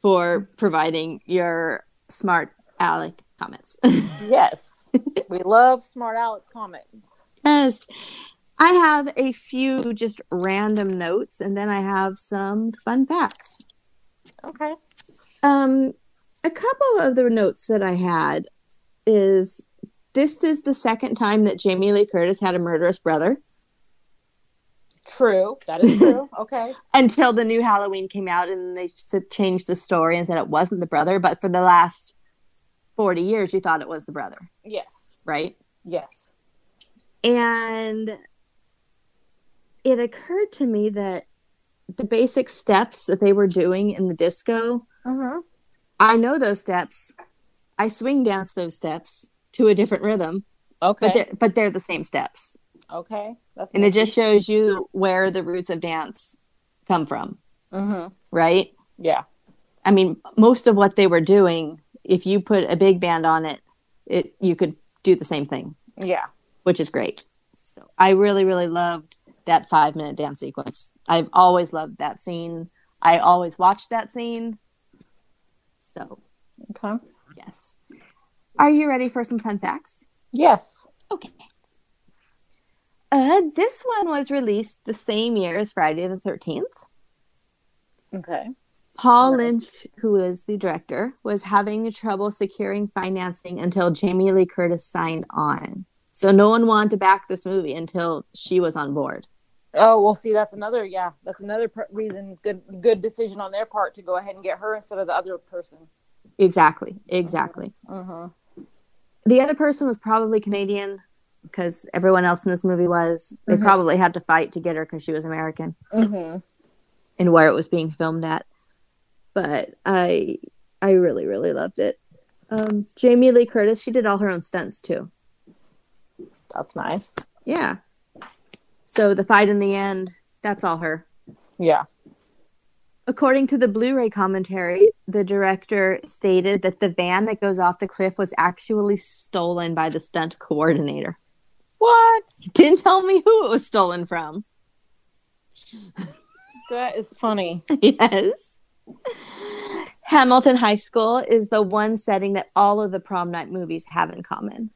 for providing your smart Alec comments. *laughs* yes. We love smart Alec comments. yes. I have a few just random notes and then I have some fun facts. Okay. Um, a couple of the notes that I had is this is the second time that Jamie Lee Curtis had a murderous brother. True. That is true. *laughs* Okay. Until the new Halloween came out and they changed the story and said it wasn't the brother, but for the last 40 years, you thought it was the brother, Yes. right? Yes. And it occurred to me that the basic steps that they were doing in the disco, Mm-hmm. I know those steps. I swing dance those steps to a different rhythm, Okay. but they're, but they're the same steps. okay. That's And it just shows you where the roots of dance come from, Mm-hmm. right? Yeah. I mean, most of what they were doing, if you put a big band on it, it you could do the same thing, Yeah. which is great. So I really, really loved that five minute dance sequence. I've always loved that scene. I always watched that scene. So Okay. yes. Are you ready for some fun facts? Yes. Okay. Uh, this one was released the same year as Friday the 13th. Okay. Paul Lynch, who is the director, was having trouble securing financing until Jamie Lee Curtis signed on. So no one wanted to back this movie until she was on board. Oh, well, see, that's another, yeah, that's another pr- reason, good, good decision on their part to go ahead and get her instead of the other person. Exactly, exactly. Mm-hmm. The other person was probably Canadian because everyone else in this movie was. They Mhm. probably had to fight to get her because she was American Mm-hmm. and where it was being filmed at. But I, I really, really loved it. Um, Jamie Lee Curtis, she did all her own stunts too. That's nice. Yeah. So the fight in the end, that's all her. Yeah. According to the Blu ray commentary, the director stated that the van that goes off the cliff was actually stolen by the stunt coordinator. What? Didn't tell me who it was stolen from. That is funny. *laughs* yes. Hamilton High School is the one setting that all of the prom night movies have in common.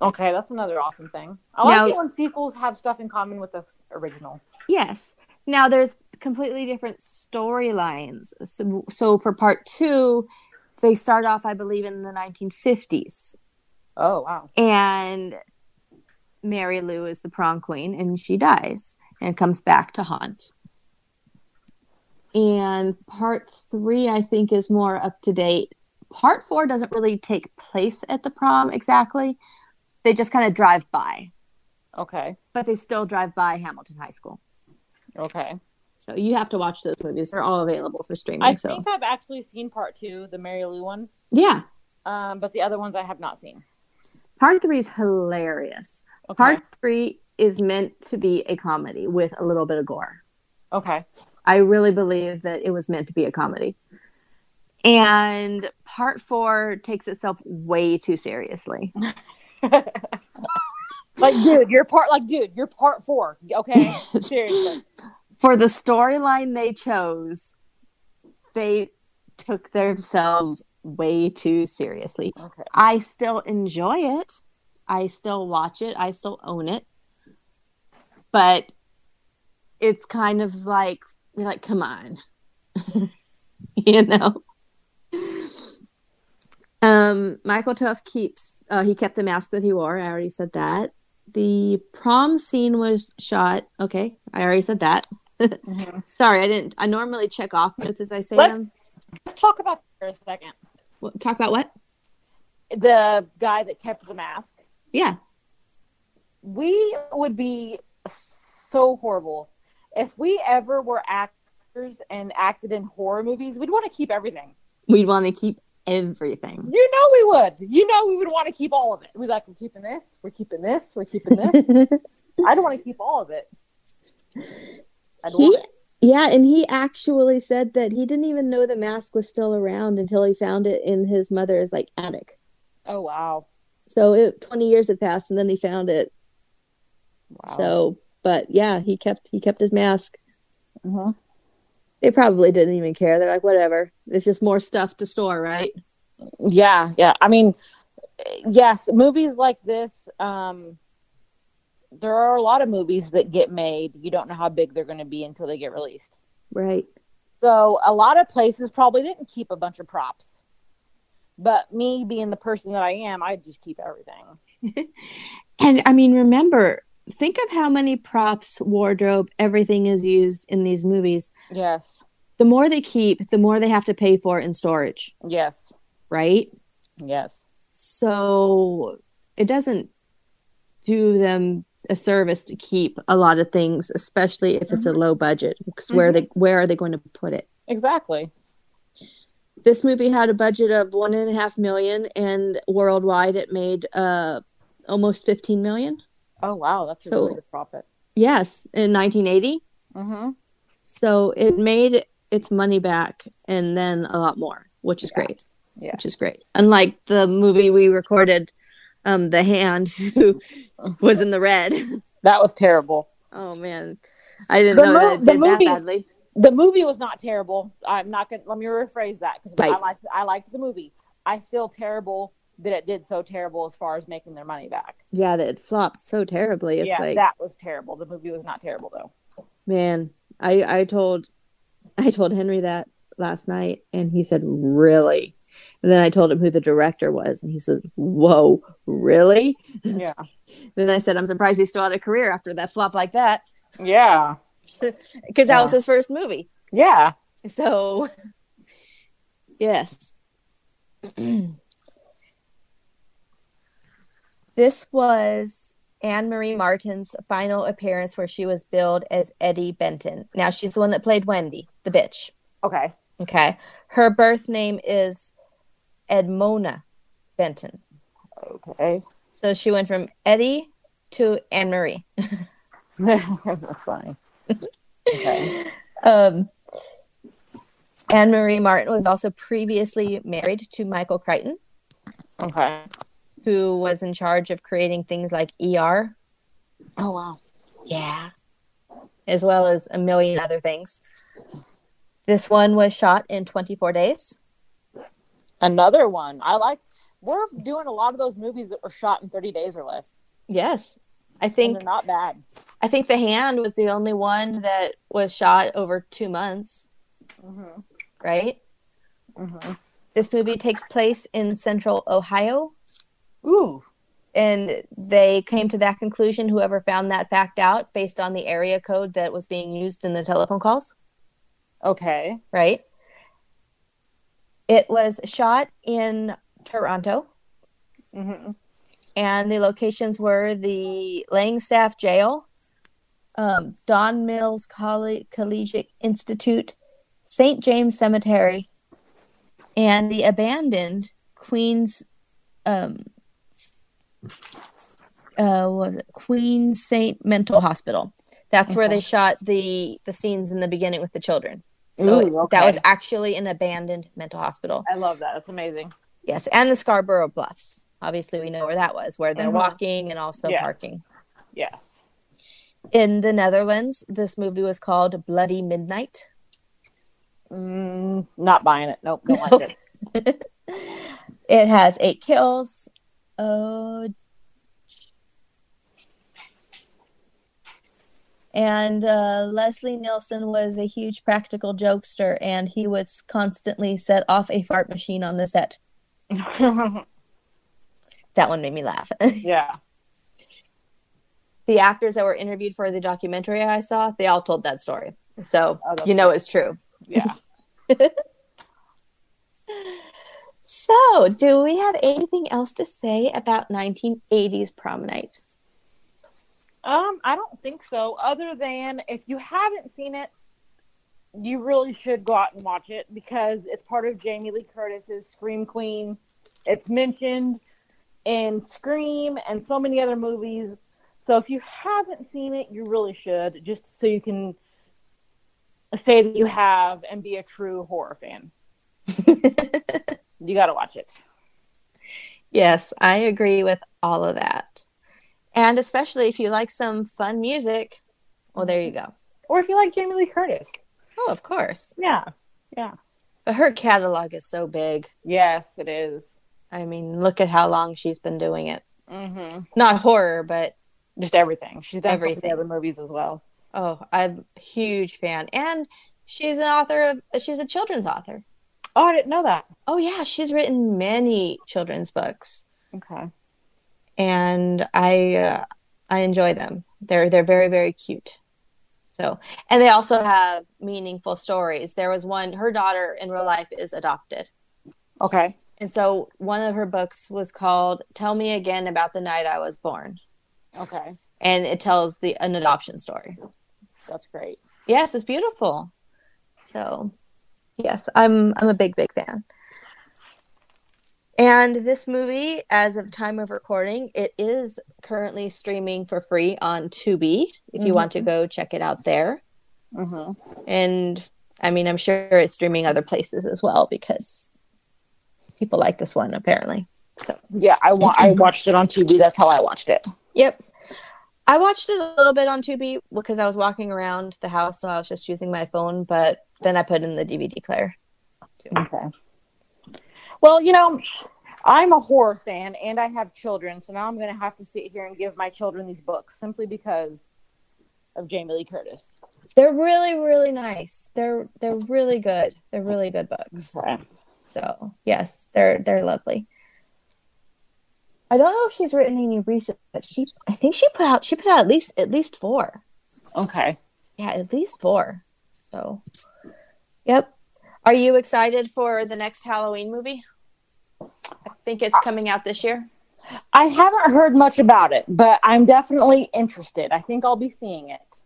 Okay, that's another awesome thing. I like Now- it when sequels have stuff in common with the original. Yes. Now there's completely different storylines. So, so for part two, they start off, I believe, in the 1950s. Oh, wow. And Mary Lou is the prom queen and she dies and comes back to haunt. And part three, I think, is more up to date. Part four doesn't really take place at the prom exactly. They just kind of drive by, Okay. but they still drive by Hamilton High School. Okay. So you have to watch those movies. They're all available for streaming. I so think I've actually seen part two, the Mary Lou one, yeah, um, but the other ones I have not seen. part three is hilarious. Okay. Part three is meant to be a comedy with a little bit of gore. Okay. I really believe that it was meant to be a comedy. And part four takes itself way too seriously. *laughs* Like, dude, you're part. Like, dude, you're part four. Okay. *laughs* Seriously. For the storyline they chose, they took themselves way too seriously. Okay. I still enjoy it. I still watch it. I still own it. But it's kind of like you're like, come on. *laughs* you know? Um, Michael Tough keeps uh, he kept the mask that he wore. I already said that. The prom scene was shot. Okay, I already said that. Mm-hmm. *laughs* Sorry, I didn't. I normally check off notes as I say Let- them. Let's talk about for a second. What, talk about what? The guy that kept the mask. Yeah. We would be so horrible if we ever were actors and acted in horror movies. We'd want to keep everything. We'd want to keep everything. You know we would. You know we would want to keep all of it. We're like, we're keeping this. We're keeping this. We're keeping this. I don't want to keep all of it. I'd He, it. yeah, and he actually said that he didn't even know the mask was still around until he found it in his mother's like attic. Oh wow. So it, 20 years had passed and then he found it. Wow. So, but yeah, he kept he kept his mask. Mhm. They probably didn't even care. They're like, whatever. It's just more stuff to store, right? Yeah, yeah. I mean, yes, movies like this. Um, there are a lot of movies that get made. You don't know how big they're going to be until they get released. Right. So a lot of places probably didn't keep a bunch of props. But me being the person that I am, I just keep everything. *laughs* And I mean, remember, think of how many props, wardrobe, everything is used in these movies. Yes. The more they keep, the more they have to pay for in storage, Yes. right? Yes. So it doesn't do them a service to keep a lot of things, especially if it's a low budget. Because where are they where are they going to put it? Exactly. This movie had a budget of one and a half million, and worldwide it made uh almost fifteen million. Oh wow, that's a So- really good profit. Yes, in 1980. Mm-hmm. So it made its money back and then a lot more, which is great. Yeah. Which is great. Unlike the movie we recorded, um, The Hand, *laughs* who was in the red. *laughs* That was terrible. Oh man, I didn't The know mo- that it the did movie- that badly. The movie was not terrible. I'm not gonna let me rephrase that because I liked I liked the movie. I feel terrible that it did so terrible as far as making their money back. Yeah, that it flopped so terribly. It's yeah, like, that was terrible. The movie was not terrible though. man, I I told I told Henry that last night, and he said, "Really." And then I told him who the director was, and he says, "Whoa, really?" Yeah. *laughs* Then I said, "I'm surprised he still had a career after that flop like that." Yeah. *laughs* because that was his first movie. Yeah. So, *laughs* yes. *clears throat* this was Anne Marie Martin's final appearance where she was billed as Eddie Benton. Now, she's the one that played Wendy, the bitch. Okay. Okay. Her birth name is Edmona Benton. Okay. So she went from Eddie to Anne Marie. *laughs* That's funny. Okay. Um, Anne Marie Martin was also previously married to Michael Crichton, Okay. Who was in charge of creating things like ER. Oh wow. Yeah. As well as a million other things. This one was shot in 24 days. Another one. I like. We're doing a lot of those movies that were shot in 30 days or less. Yes. I think they're not bad. I think The Hand was the only one that was shot over 2 months, Mm-hmm. right? Mm-hmm. This movie takes place in central Ohio. Ooh. And they came to that conclusion, whoever found that fact out, based on the area code that was being used in the telephone calls, Okay. right? It was shot in Toronto, Mm-hmm. and the locations were the Langstaff Jail, um, Don Mills Colle- Collegiate Institute, St. James Cemetery, and the abandoned Queen's um, uh, what was it Queen Saint Mental Hospital. That's where they shot the the scenes in the beginning with the children. So Ooh, that was actually an abandoned mental hospital. I love that. That's amazing. Yes, and the Scarborough Bluffs. Obviously, we know where that was, where they're Mhm. walking and also Yes. parking. Yes. In the Netherlands, this movie was called Bloody Midnight. Mm, not buying it. Nope. Don't like it. *laughs* It has eight kills. Oh. And uh, Leslie Nielsen was a huge practical jokester, and he would constantly set off a fart machine on the set. *laughs* That one made me laugh. *laughs* yeah. the actors that were interviewed for the documentary I saw, they all told that story. So Oh, you know it's true. Yeah. *laughs* So, do we have anything else to say about 1980s prom night? Um, I don't think so. Other than if you haven't seen it, you really should go out and watch it because it's part of Jamie Lee Curtis's Scream Queen. It's mentioned in Scream and so many other movies. So if you haven't seen it, you really should, just so you can say that you have and be a true horror fan. *laughs* you got to watch it. Yes, I agree with all of that. And especially if you like some fun music, well, there you go. Or if you like Jamie Lee Curtis. Oh, of course. Yeah. Yeah. But her catalog is so big. Yes, it is. I mean, look at how long she's been doing it. Mm-hmm. Not horror, but just everything. She's done everything. everything. other movies as well. Oh, I'm a huge fan. And she's an author of she's a children's author. Oh, I didn't know that. Oh yeah, she's written many children's books. Okay. And I uh, I enjoy them. They're they're very very cute. So, and they also have meaningful stories. There was one her daughter in real life is adopted. Okay. And so one of her books was called Tell Me Again About the Night I Was Born. Okay. And it tells the an adoption story. That's great. Yes, it's beautiful. So, yes, I'm I'm a big big fan. And this movie, as of time of recording, it is currently streaming for free on Tubi. If you want to go check it out there, mm-hmm. and I mean, I'm sure it's streaming other places as well because people like this one apparently. So yeah, I wa- I watched it on Tubi. That's how I watched it. Yep. I watched it a little bit on Tubi because I was walking around the house, so I was just using my phone. But then I put in the DVD player. Okay. Well, you know, I'm a horror fan and I have children, so now I'm going to have to sit here and give my children these books simply because of Jamie Lee Curtis. They're really, really nice. They're they're really good. They're really good books. Okay. So yes, they're they're lovely. I don't know if she's written any recent, but she I think she put out she put out at least at least four. Okay. Yeah, at least four. So, yep. Are you excited for the next Halloween movie? I think it's coming out this year. I haven't heard much about it, but I'm definitely interested. I think I'll be seeing it.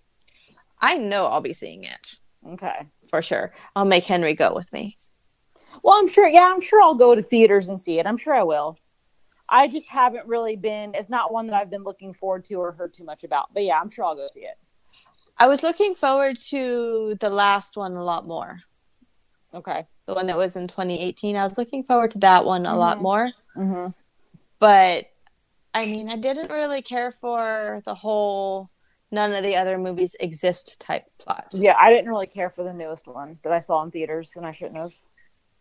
I know I'll be seeing it Okay. for sure. I'll make Henry go with me. Well, I'm sure. Yeah, I'm sure I'll go to theaters and see it. I'm sure I will. I just haven't really been. It's not one that I've been looking forward to or heard too much about. But yeah, I'm sure I'll go see it. I was looking forward to the last one a lot more. Okay. The one that was in 2018. I was looking forward to that one a lot Mhm. more. Mm-hmm. But I mean, I didn't really care for the whole none of the other movies exist type plot. Yeah, I didn't really care for the newest one that I saw in theaters, and I shouldn't have.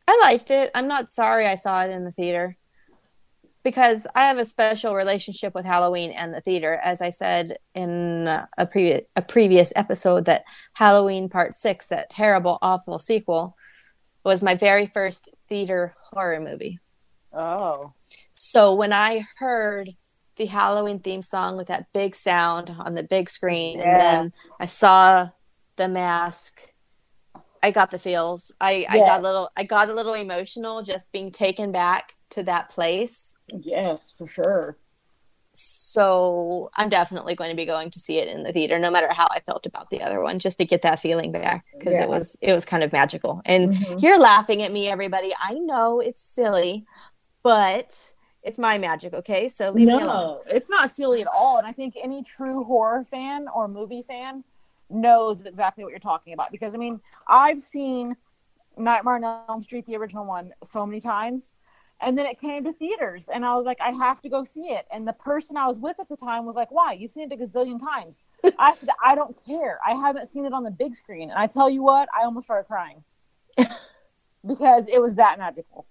I liked it. I'm not sorry I saw it in the theater because I have a special relationship with Halloween and the theater. As I said in a previous a previous episode, that Halloween Part Six, that terrible, awful sequel, was my very first theater horror movie. Oh. So when I heard the Halloween theme song with that big sound on the big screen, and then I saw the mask. I got the feels. I, I got a little I got a little emotional just being taken back to that place. Yes, for sure. So I'm definitely going to be going to see it in the theater, no matter how I felt about the other one, just to get that feeling back because Yeah. it was it was kind of magical. And Mhm. you're laughing at me, everybody. I know it's silly, but it's my magic, okay? So leave me alone. It's not silly at all. And I think any true horror fan or movie fan knows exactly what you're talking about. Because I mean, I've seen Nightmare on Elm Street, the original one, so many times. And then it came to theaters, and I was like, I have to go see it. And the person I was with at the time was like, Why? You've seen it a gazillion times. *laughs* I said, I don't care. I haven't seen it on the big screen. And I tell you what, I almost started crying *laughs* because it was that magical.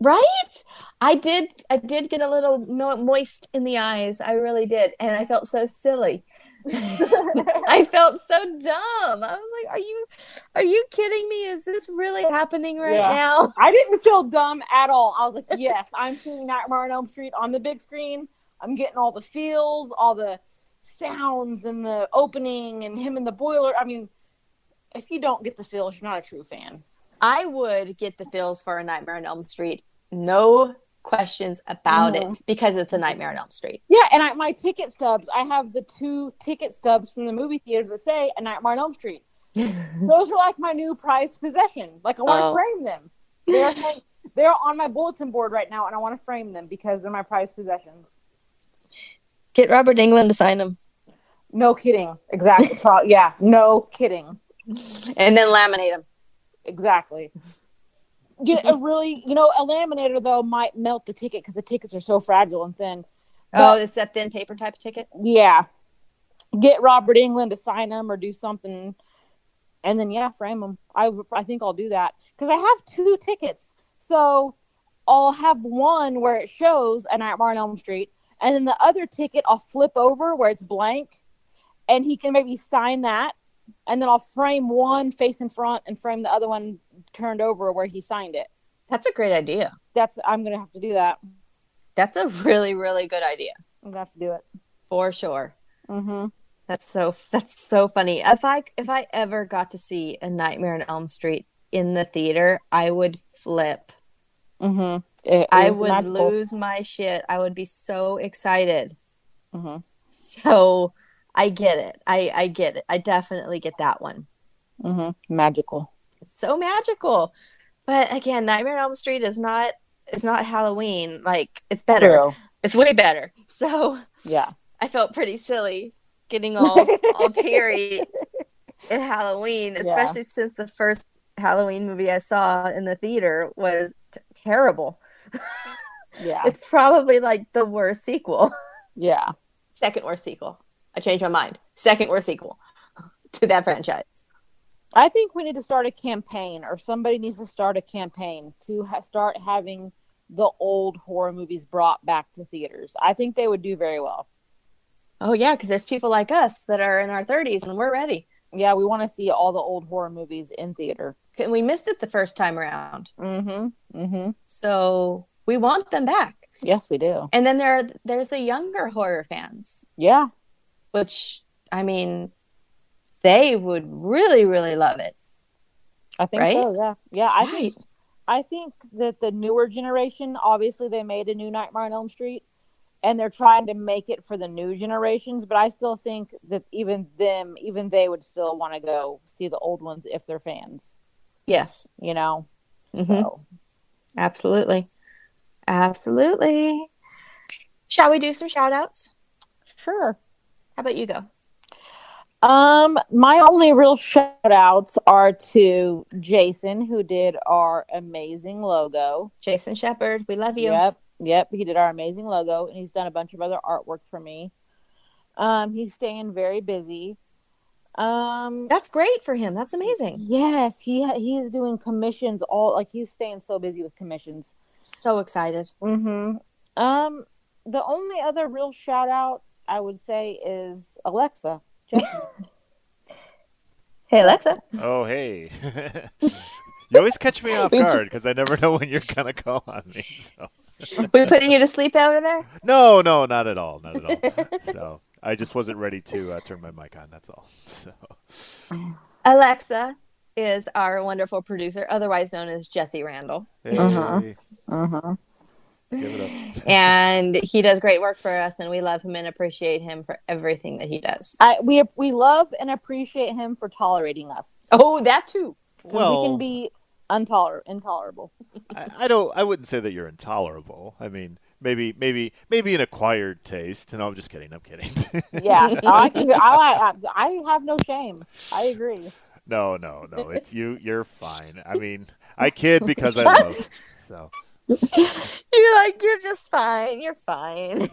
Right? I did I did get a little mo- moist in the eyes. I really did. And I felt so silly. *laughs* I felt so dumb. I was like, "Are you are you kidding me? Is this really happening right Yeah. now?" *laughs* I didn't feel dumb at all. I was like, yes, I'm seeing Nightmare on Elm Street on the big screen. I'm getting all the feels, all the sounds, and the opening, and him in the boiler. I mean, if you don't get the feels, you're not a true fan. I would get the feels for a Nightmare on Elm Street. No questions about Mhm. it because it's a Nightmare on Elm Street. Yeah, and I, my ticket stubs, I have the two ticket stubs from the movie theater that say A Nightmare on Elm Street. *laughs* Those are like my new prized possession. Like I want to Oh. frame them. They're *laughs* they're on my bulletin board right now, and I want to frame them because they're my prized possessions. Get Robert Englund to sign them. No kidding. Exactly. *laughs* Yeah, no kidding. and then laminate them. Exactly. Get a *laughs* really, you know, a laminator though might melt the ticket because the tickets are so fragile and thin. Oh, But- it's that thin paper type of ticket. yeah. Get Robert Englund to sign them or do something, and then yeah, frame them. I I think I'll do that because I have two tickets, so I'll have one where it shows a Nightmare on Elm Street, and then the other ticket I'll flip over where it's blank, and he can maybe sign that, and then I'll frame one face in front and frame the other one turned over where he signed it. That's a great idea. That's I'm gonna have to do that. That's a really, really good idea I'm gonna have to do it. for sure. Mm-hmm. That's so that's so funny. If I if I ever got to see a Nightmare on Elm Street in the theater, I would flip. Mm-hmm. It, I would magical. lose my shit. I would be so excited. Mm-hmm. So I get it. I I get it. I definitely get that one. Mm-hmm. Magical. It's so magical. But again, Nightmare on Elm Street is not it's not Halloween. Like it's better. True. It's way better. *laughs* So Yeah. I felt pretty silly getting all all teary *laughs* at Halloween, Yeah. especially since the first Halloween movie I saw in the theater was t- terrible. Yeah. *laughs* It's probably like the worst sequel. Yeah. Second worst sequel. I changed my mind. Second worst sequel *laughs* to that franchise. I think we need to start a campaign, or somebody needs to start a campaign to ha- start having the old horror movies brought back to theaters. I think they would do very well. Oh yeah, because there's people like us that are in our 30s and we're ready. Yeah, we want to see all the old horror movies in theater. And we missed it the first time around. Mm-hmm. Mm-hmm. So we want them back. Yes, we do. And then there are, there's the younger horror fans, Yeah. Which I mean, they would really, really love it. I think Right? so. Yeah. Yeah. I Right. think. I think that the newer generation, obviously, they made a new Nightmare on Elm Street, and they're trying to make it for the new generations. But I still think that even them, even they would still want to go see the old ones if they're fans. Yes. You know. Mhm. So Absolutely. Absolutely. Shall we do some shout outs? sure. How about you go? Um, my only real shout outs are to Jason, who did our amazing logo. Jason Shepard, we love you. Yep, yep. He did our amazing logo, and he's done a bunch of other artwork for me. Um, he's staying very busy. Um, That's great for him. That's amazing. yes, he he's doing commissions all like he's staying so busy with commissions. So excited. Mm-hmm. Um, the only other real shout out I would say is Alexa. *laughs* Hey, Alexa. Oh, hey. *laughs* you always catch me off guard because I never know when you're going to call on me. So. *laughs* we putting you to sleep over there? No, no, not at all. Not at all. so I just wasn't ready to uh, turn my mic on. That's all. So Alexa is our wonderful producer, otherwise known as Jesse Randall. hey, Uh-huh. Uh-huh. give it up. *laughs* And he does great work for us, and we love him and appreciate him for everything that he does. I we we love and appreciate him for tolerating us. Oh, that too. Well- we can be untoler intolerable. I, I don't. I wouldn't say that you're intolerable. I mean, maybe, maybe, maybe an acquired taste. No, I'm just kidding. I'm kidding. *laughs* Yeah, I can. I, I I have no shame. I agree. no, no, no. It's you. You're fine. I mean, I kid because I love. So, You're like, you're just fine. You're fine.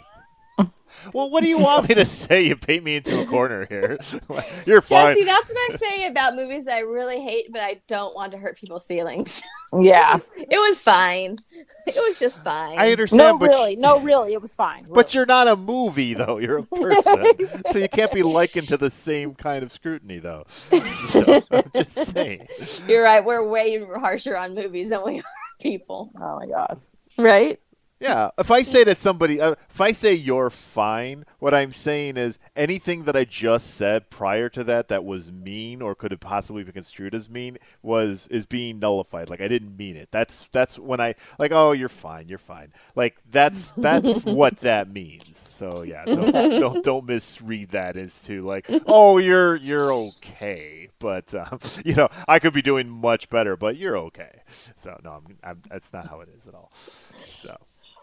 *laughs* well, what do you want me to say? You paint me into a corner here. *laughs* you're fine. Jesse, that's what I say about movies I really hate, but I don't want to hurt people's feelings. *laughs* Yeah. it was fine. It was just fine. I understand, No, but really, no, really, it was fine. But you're not a movie, though. You're a person, so you can't be likened to the same kind of scrutiny, though. So, I'm just saying. You're right. We're way harsher on movies than we are people. Oh my god. Right? Yeah, if I say that somebody, uh, if I say you're fine, what I'm saying is anything that I just said prior to that that was mean or could have possibly been construed as mean was is being nullified. Like I didn't mean it. That's that's when I like, oh, you're fine, you're fine. Like that's that's *laughs* what that means. So yeah, don't, don't don't misread that as to like, oh, you're you're okay, but um, *laughs* you know I could be doing much better, but you're okay. So no, I'm, I'm, that's not how it is at all. So.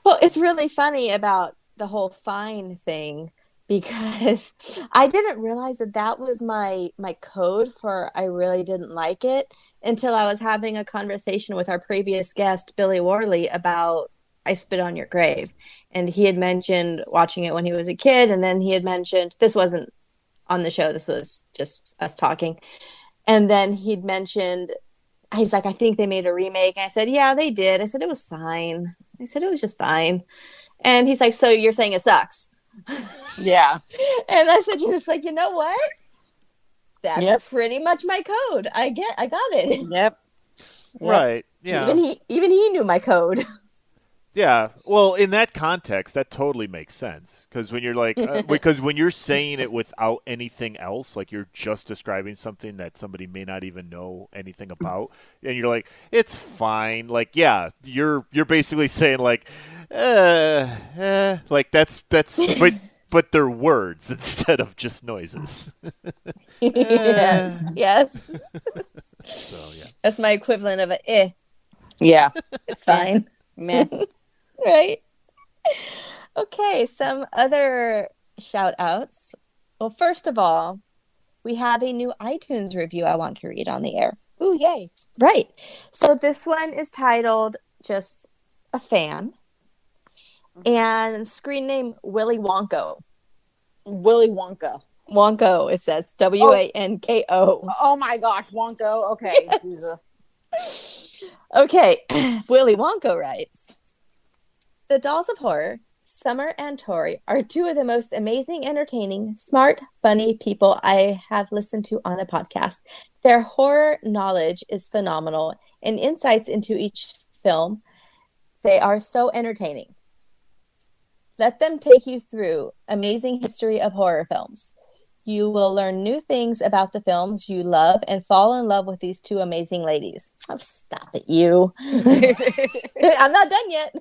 Well, it's really funny about the whole fine thing because *laughs* I didn't realize that that was my my code for I really didn't like it until I was having a conversation with our previous guest Billy Worley about I Spit on Your Grave. And he had mentioned watching it when he was a kid and then he had mentioned this wasn't on the show, this was just us talking. And then he'd mentioned he's like I think they made a remake. And I said, "Yeah, they did." I said it was fine. I said it was just fine. And he's like, "So you're saying it sucks?" Yeah. *laughs* and I said, You're just like, you know what? That's Yep. pretty much my code. I get, I got it. Yep. *laughs* Right. Yeah. Even he, even he knew my code. *laughs* Yeah. Well, in that context, that totally makes sense because when you're like, uh, *laughs* because when you're saying it without anything else, like you're just describing something that somebody may not even know anything about, and you're like, it's fine. Like, yeah, you're you're basically saying like, uh, uh like that's that's but *laughs* but they're words *laughs* instead of just noises. yes, yes. so yeah. That's my equivalent of a eh. Yeah. It's fine. Meh. *laughs* right. Okay, some other shout outs. Well, first of all, we have a new iTunes review I want to read on the air. Ooh, yay. Right. So this one is titled just a fan. Mm-hmm. And screen name Willy Wonko. Willy Wonka. Wonko, it says W A N K O. Oh, oh my gosh, Wonko. Okay. *laughs* Jesus. Okay, *clears throat* Willy Wonko writes The Dolls of Horror, Summer and Tori, are two of the most amazing, entertaining, smart, funny people I have listened to on a podcast. Their horror knowledge is phenomenal and insights into each film. They are so entertaining. Let them take you through amazing history of horror films. You will learn new things about the films you love and fall in love with these two amazing ladies. Oh, stop it, you. *laughs* I'm not done yet.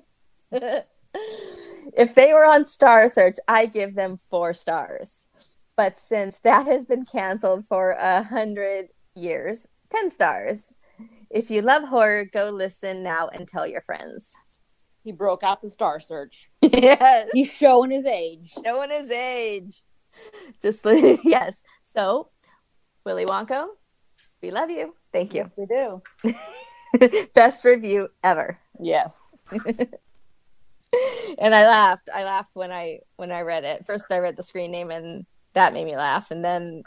If they were on Star Search, I give them four stars. But since that has been canceled for a hundred years, 10 stars. If you love horror, go listen now and tell your friends. He broke out the Star Search. *laughs* yes. He's showing his age. Showing his age. Just *laughs* yes. So, Willy Wonko, we love you. Thank you. Yes, we do. *laughs* Best review ever. Yes. And I laughed. I laughed when I when I read it. First, I read the screen name, and that made me laugh. And then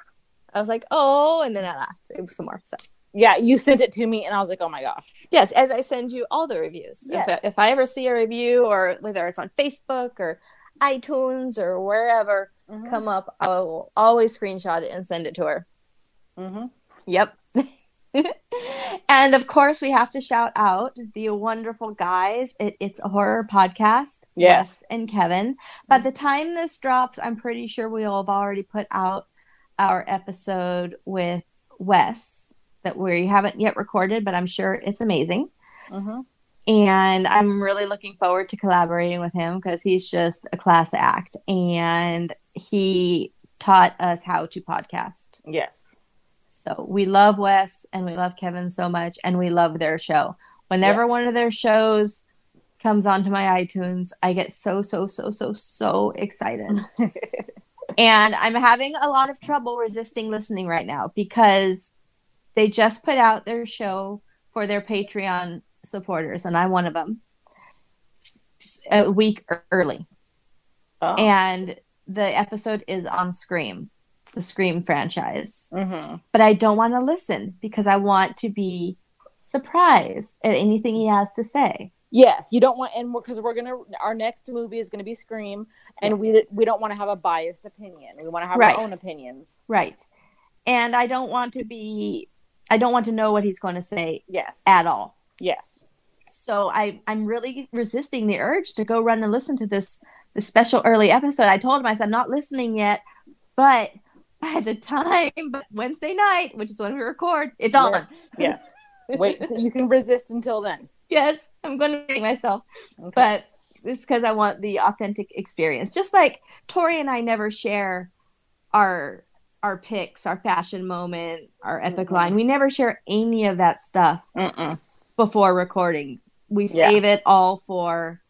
I was like, "Oh!" And then I laughed. It was some more. So Yeah, you sent it to me, and I was like, "Oh my gosh!" yes, as I send you all the reviews. Yes. If, if I ever see a review, or whether it's on Facebook or iTunes or wherever come up, I will always screenshot it and send it to her. Mm-hmm. Yep. *laughs* and of course, we have to shout out the wonderful guys at It's a Horror Podcast, Yes. Wes and Kevin. By the time this drops, I'm pretty sure we'll have already put out our episode with Wes that we haven't yet recorded, but I'm sure it's amazing. Mm-hmm. And I'm really looking forward to collaborating with him because he's just a class act. And he taught us how to podcast. Yes. So we love Wes and we love Kevin so much, and we love their show. Whenever one of their shows comes onto my iTunes, I get so, so, so, so, so excited. *laughs* and I'm having a lot of trouble resisting listening right now because they just put out their show for their Patreon supporters, and I'm one of them a week early. Oh. And the episode is on Scream, the Scream franchise Mm-hmm. but I don't want to listen because I want to be surprised at anything he has to say. Yes, you don't want, and because we're gonna, our next movie is gonna be Scream, and we we don't want to have a biased opinion. We want to have Right. our own opinions. Right. And I don't want to be I don't want to know what he's going to say Yes. at all. Yes. So I I'm really resisting the urge to go run and listen to this this special early episode. I told him I said I'm not listening yet, but by the time but Wednesday night, which is when we record, it's on. Yes. Wait, you can resist until then. yes, I'm going to make myself. Okay. But it's because I want the authentic experience. Just like Tori and I never share our our picks, our fashion moment, our epic line. We never share any of that stuff Mm-mm. before recording. We Yeah. save it all for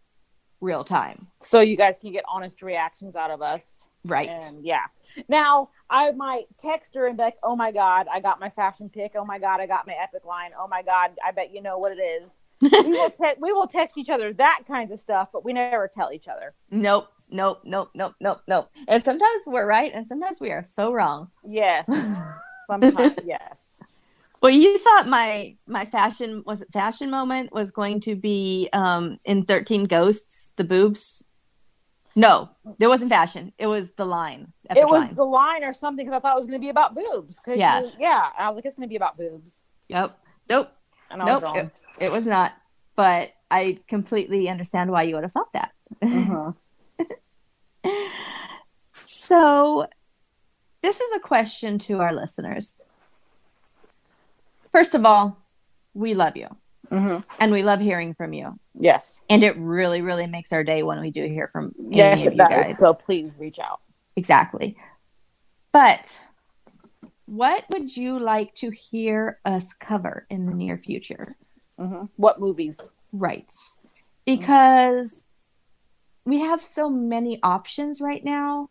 real time. So you guys can get honest reactions out of us. Right. And yeah. Now I might text her and be like, "Oh my god, I got my fashion pick. Oh my god, I got my epic line. Oh my god, I bet you know what it is." we will *laughs* te- we will text each other that kinds of stuff, but we never tell each other. Nope, nope, nope, nope, nope, nope. And sometimes we're right, and sometimes we are so wrong. Yes, *laughs* sometimes yes. Well, you thought my my fashion was it fashion moment was going to be um in Thirteen Ghosts the boobs. No, there wasn't fashion. It was the line. epic it was line. the line or something because I thought it was going to be about boobs. Yes. you- yeah. I was like, it's going to be about boobs. Yep. Nope. And I was nope. wrong. It, it was not. But I completely understand why you would have thought that. Mhm. *laughs* So, this is a question to our listeners. First of all, we love you Mhm. and we love hearing from you. Yes. And it really, really makes our day when we do hear from any Yes, of it you does. guys. So please reach out. Exactly. But what would you like to hear us cover in the near future? Mhm. What movies? Right. Because we have so many options right now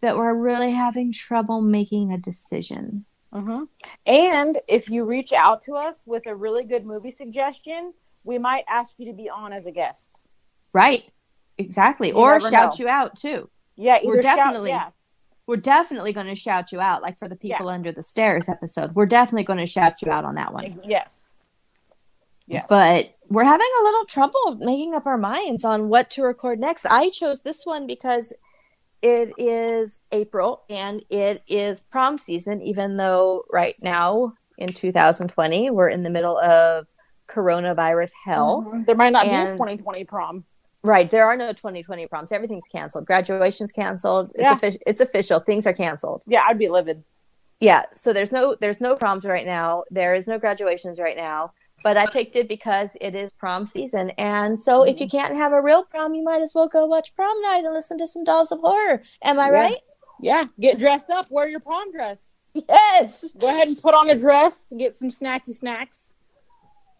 that we're really having trouble making a decision. Hmm And if you reach out to us with a really good movie suggestion, we might ask you to be on as a guest. Right. Exactly. You or shout know. you out too. Yeah, We're either shout- definitely yeah. we're definitely going to shout you out like for the people under the stairs episode. We're definitely going to shout you out on that one. Yes. Yes. But we're having a little trouble making up our minds on what to record next. I chose this one because it is April and it is prom season, even though right now in 2020 we're in the middle of coronavirus hell. Mhm. There might not be a 2020 prom. Right, there are no 2020 proms. Everything's canceled. Graduation's canceled. It's Yeah. official. It's official. Things are canceled. Yeah, I'd be livid. Yeah, so there's no there's no proms right now. There is no graduations right now. But I picked it because it is prom season. And so if Mm-hmm. you can't have a real prom, you might as well go watch prom night and listen to some dolls of horror. Am I Yeah. right? Yeah, get dressed up. Wear your prom dress. Yes. Go ahead and put on a dress. Get some snacky snacks.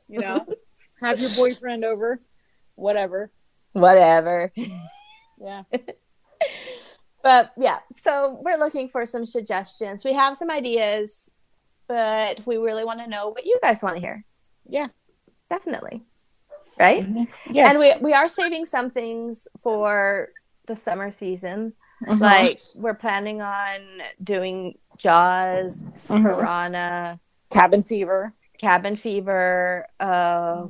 You know, *laughs* have your boyfriend over. Whatever. Whatever. Yeah. *laughs* But yeah, so we're looking for some suggestions. We have some ideas, but we really want to know what you guys want to hear. Yeah. Definitely. Right? Yes. And we we are saving some things for the summer season. Mhm. Like we're planning on doing Jaws, Mhm. Piranha, Cabin Fever. Cabin Fever. Uh,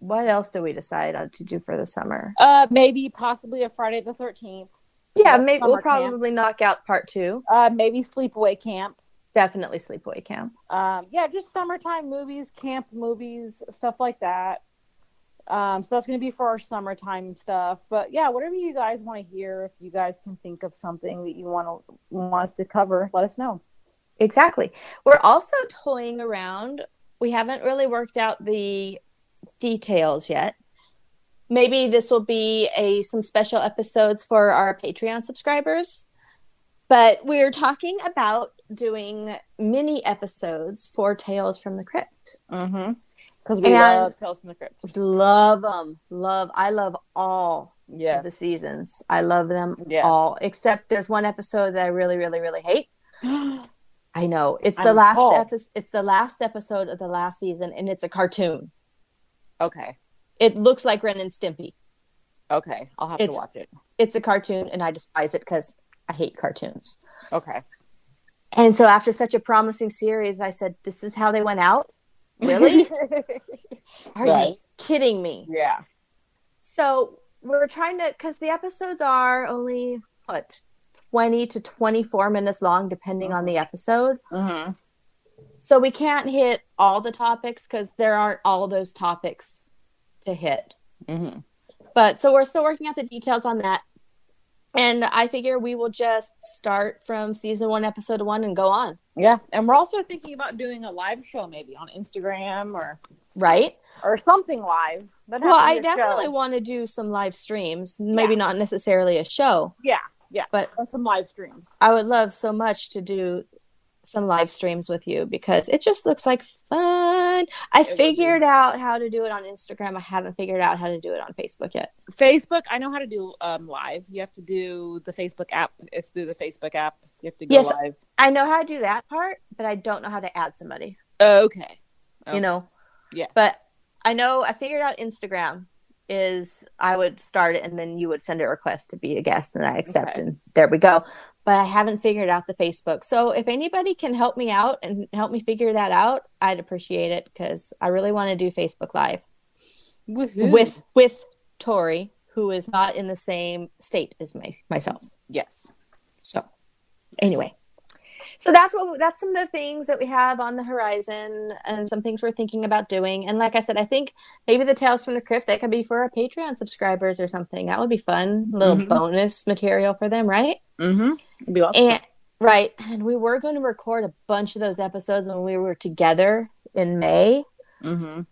what else did we decide on to do for the summer? Uh, maybe possibly a Friday the 13th. Yeah, maybe we'll camp. probably knock out part two. Uh, maybe Sleepaway Camp. Definitely Sleepaway Camp. Um, yeah, just summertime movies, camp movies, stuff like that. Um, so that's going to be for our summertime stuff. But yeah, whatever you guys want to hear, if you guys can think of something that you want to want us to cover, let us know. Exactly. We're also toying around. We haven't really worked out the details yet. Maybe this will be a some special episodes for our Patreon subscribers. But we're talking about doing mini episodes for Tales from the Crypt. Mm-hmm. Because we And- love Tales from the Crypt. We love them. Love. I love all Yes. of the seasons. I love them Yes. all. Except there's one episode that I really, really, really hate. *gasps* I know it's the I'm last episode. It's the last episode of the last season, and it's a cartoon. Okay. It looks like Ren and Stimpy. Okay. I'll have It's- to watch it. It's a cartoon, and I despise it because I hate cartoons. Okay. And so, after such a promising series, I said, "This is how they went out." Really? *laughs* *laughs* Are you kidding me? Yeah. So we're trying to because the episodes are only what 20 to 24 minutes long depending on the episode Mm-hmm. so we can't hit all the topics because there aren't all those topics to hit Mm-hmm. but so we're still working out the details on that and i figure we will just start from season one episode one and go on Yeah. And we're also thinking about doing a live show maybe on Instagram or right or something live. Doesn't well i a show. definitely want to do some live streams maybe Yeah. not necessarily a show Yeah. Yeah. But- some live streams. I would love so much to do some live streams with you because it just looks like fun. I figured out how to do it on Instagram. I haven't figured out how to do it on Facebook yet. Facebook, I know how to do um, live. You have to do the Facebook app. It's through the Facebook app. You have to go Yes, live. I know how to do that part, but I don't know how to add somebody. Okay. You know, Yeah. but I know I figured out Instagram is I would start it and then you would send a request to be a guest and I accept Okay. and there we go. But I haven't figured out the Facebook. So if anybody can help me out and help me figure that out, I'd appreciate it because I really want to do Facebook Live Woohoo. with with Tori, who is not in the same state as my, myself. yes. So anyway, so that's what that's some of the things that we have on the horizon and some things we're thinking about doing. And like I said, I think maybe the Tales from the Crypt that could be for our Patreon subscribers or something. That would be fun, little Mhm. bonus material for them, right? Mm-hmm. It'd be awesome. And right, and we were going to record a bunch of those episodes when we were together in May, mm-hmm.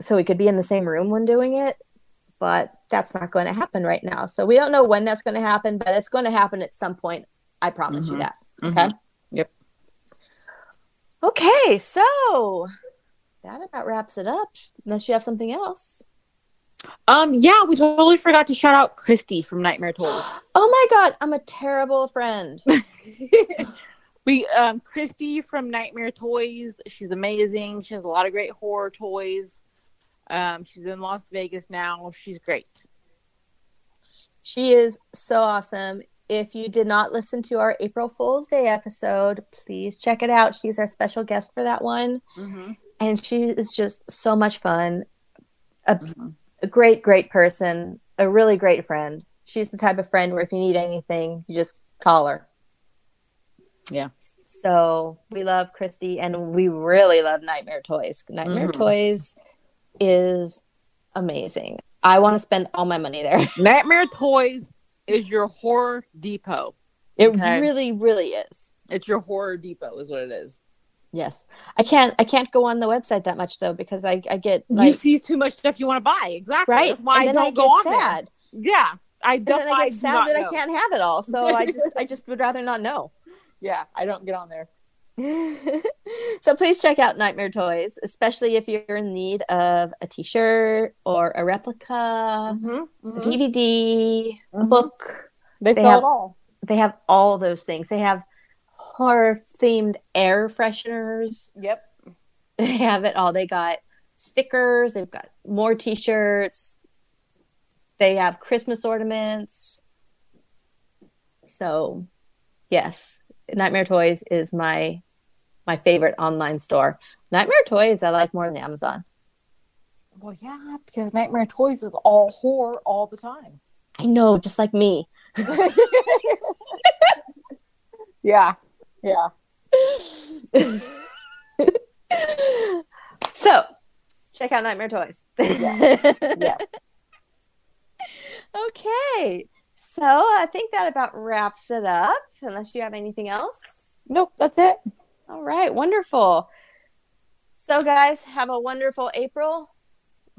so we could be in the same room when doing it. But that's not going to happen right now. So we don't know when that's going to happen, but it's going to happen at some point. I promise you Mhm. that. Mhm. Okay. Yep. Okay, so that about wraps it up. Unless you have something else. Um, yeah, we totally forgot to shout out Christy from Nightmare Toys. *gasps* Oh my god, I'm a terrible friend. *laughs* *laughs* we um Christy from Nightmare Toys. She's amazing. She has a lot of great horror toys. Um, she's in Las Vegas now. She's great. She is so awesome. If you did not listen to our April Fool's Day episode, please check it out. She's our special guest for that one. Mm-hmm. And she is just so much fun. A, a great, great person. A really great friend. She's the type of friend where if you need anything, you just call her. Yeah. So we love Christy and we really love Nightmare Toys. Nightmare Mhm. Toys is amazing. I want to spend all my money there. *laughs* Nightmare Toys is your horror depot. It Okay. really, really is. It's your horror depot, is what it is. Yes. I can't I can't go on the website that much though because I, I get you see too much stuff you want to buy. Exactly. right. That's why and I don't I go on there. Yeah, I And that's then I I get do sad that I can't have it all. So I just I just would rather not know. *laughs* Yeah, I don't get on there. *laughs* so please check out Nightmare Toys, especially if you're in need of a t-shirt or a replica, Mm-hmm. a DVD, a book. They, They have- all. They have all those things. They have horror themed air fresheners. Yep. *laughs* They have it all. They got stickers, they've got more t-shirts. They have Christmas ornaments. So, yes, Nightmare Toys is my my favorite online store. Nightmare Toys I like more than Amazon. Well, yeah, because Nightmare Toys is all horror all the time. I know, just like me. *laughs* Yeah, yeah. *laughs* so, check out Nightmare Toys. *laughs* yeah. Okay. So, I think that about wraps it up, unless you have anything else. Nope, that's it. All right, wonderful. So, guys, have a wonderful April.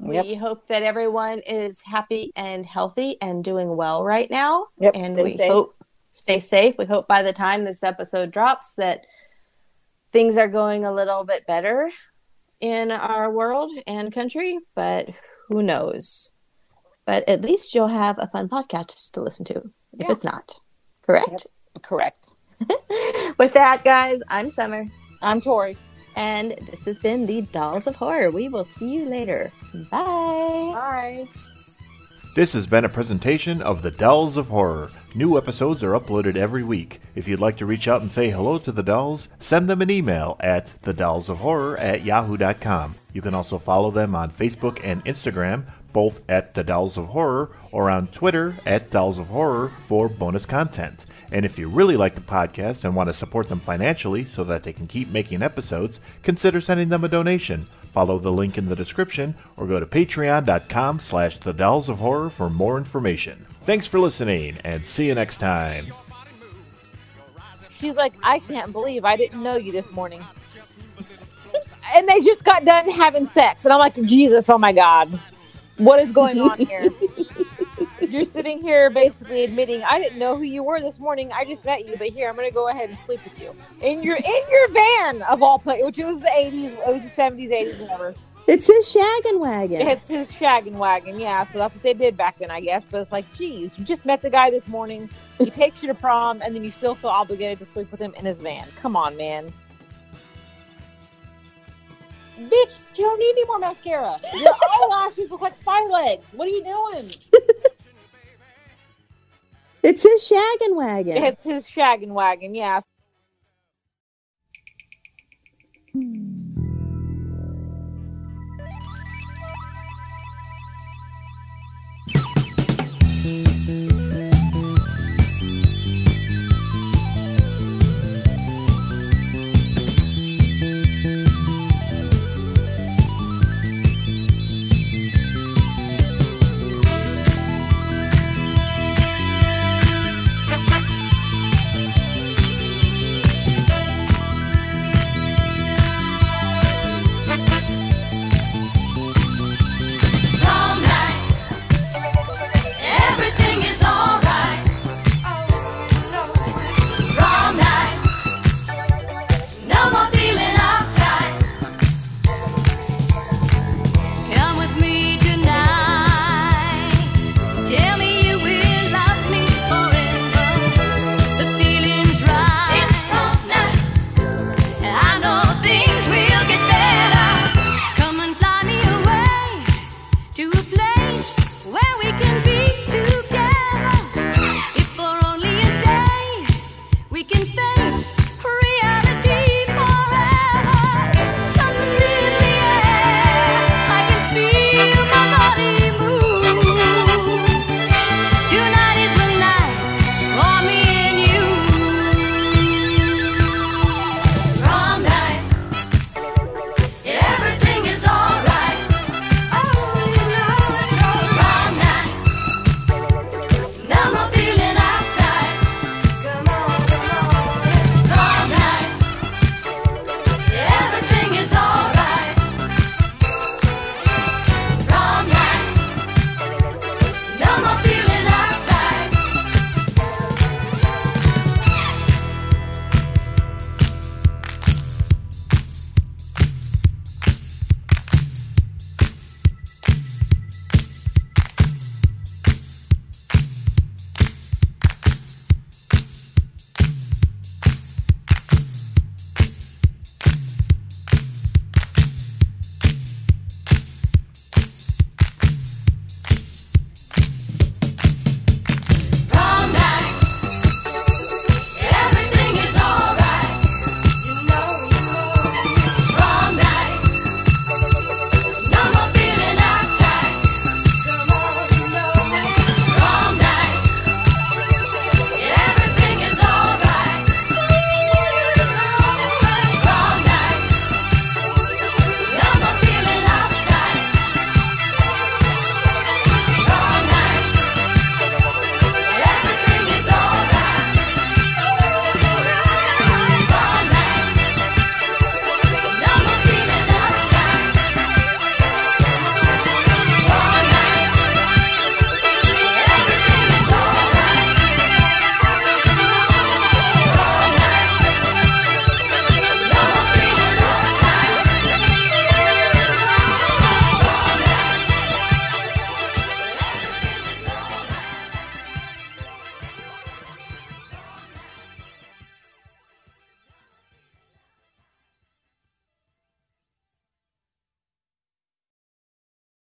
Yep. We hope that everyone is happy and healthy and doing well right now. Yep, And we safe. hope stay safe. We hope by the time this episode drops that things are going a little bit better in our world and country, but who knows? But at least you'll have a fun podcast to listen to if Yeah. it's not. Correct? Correct. *laughs* With that, guys, I'm Summer. I'm Tori. And this has been the Dolls of Horror. We will see you later. Bye. Bye. This has been a presentation of the Dolls of Horror. New episodes are uploaded every week. If you'd like to reach out and say hello to the dolls, send them an email at thedollsofhorror at yahoo.com. You can also follow them on Facebook and Instagram, both at The Dolls of Horror, or on Twitter at Dolls of Horror for bonus content. And if you really like the podcast and want to support them financially so that they can keep making episodes, consider sending them a donation. Follow the link in the description or go to patreon.com slash the dolls of horror for more information. Thanks for listening and see you next time. She's like, I can't believe I didn't know you this morning. *laughs* and they just got done having sex. And I'm like, Jesus, oh my God. What is going on here? *laughs* You're sitting here basically admitting I didn't know who you were this morning. I just met you, but here I'm going to go ahead and sleep with you in your in your van of all places, which was the 80s, it was the 70s, 80s, whatever. It's his shaggin' wagon. It's his shaggin' wagon, yeah. So that's what they did back then, I guess. But it's like, geez, you just met the guy this morning. He *laughs* takes you to prom, and then you still feel obligated to sleep with him in his van. Come on, man. Bitch, you don't need any more mascara. Your eyelashes look like spy legs. What are you doing? *laughs* It's his shaggin' wagon. It's his shaggin' wagon, yeah. Hmm.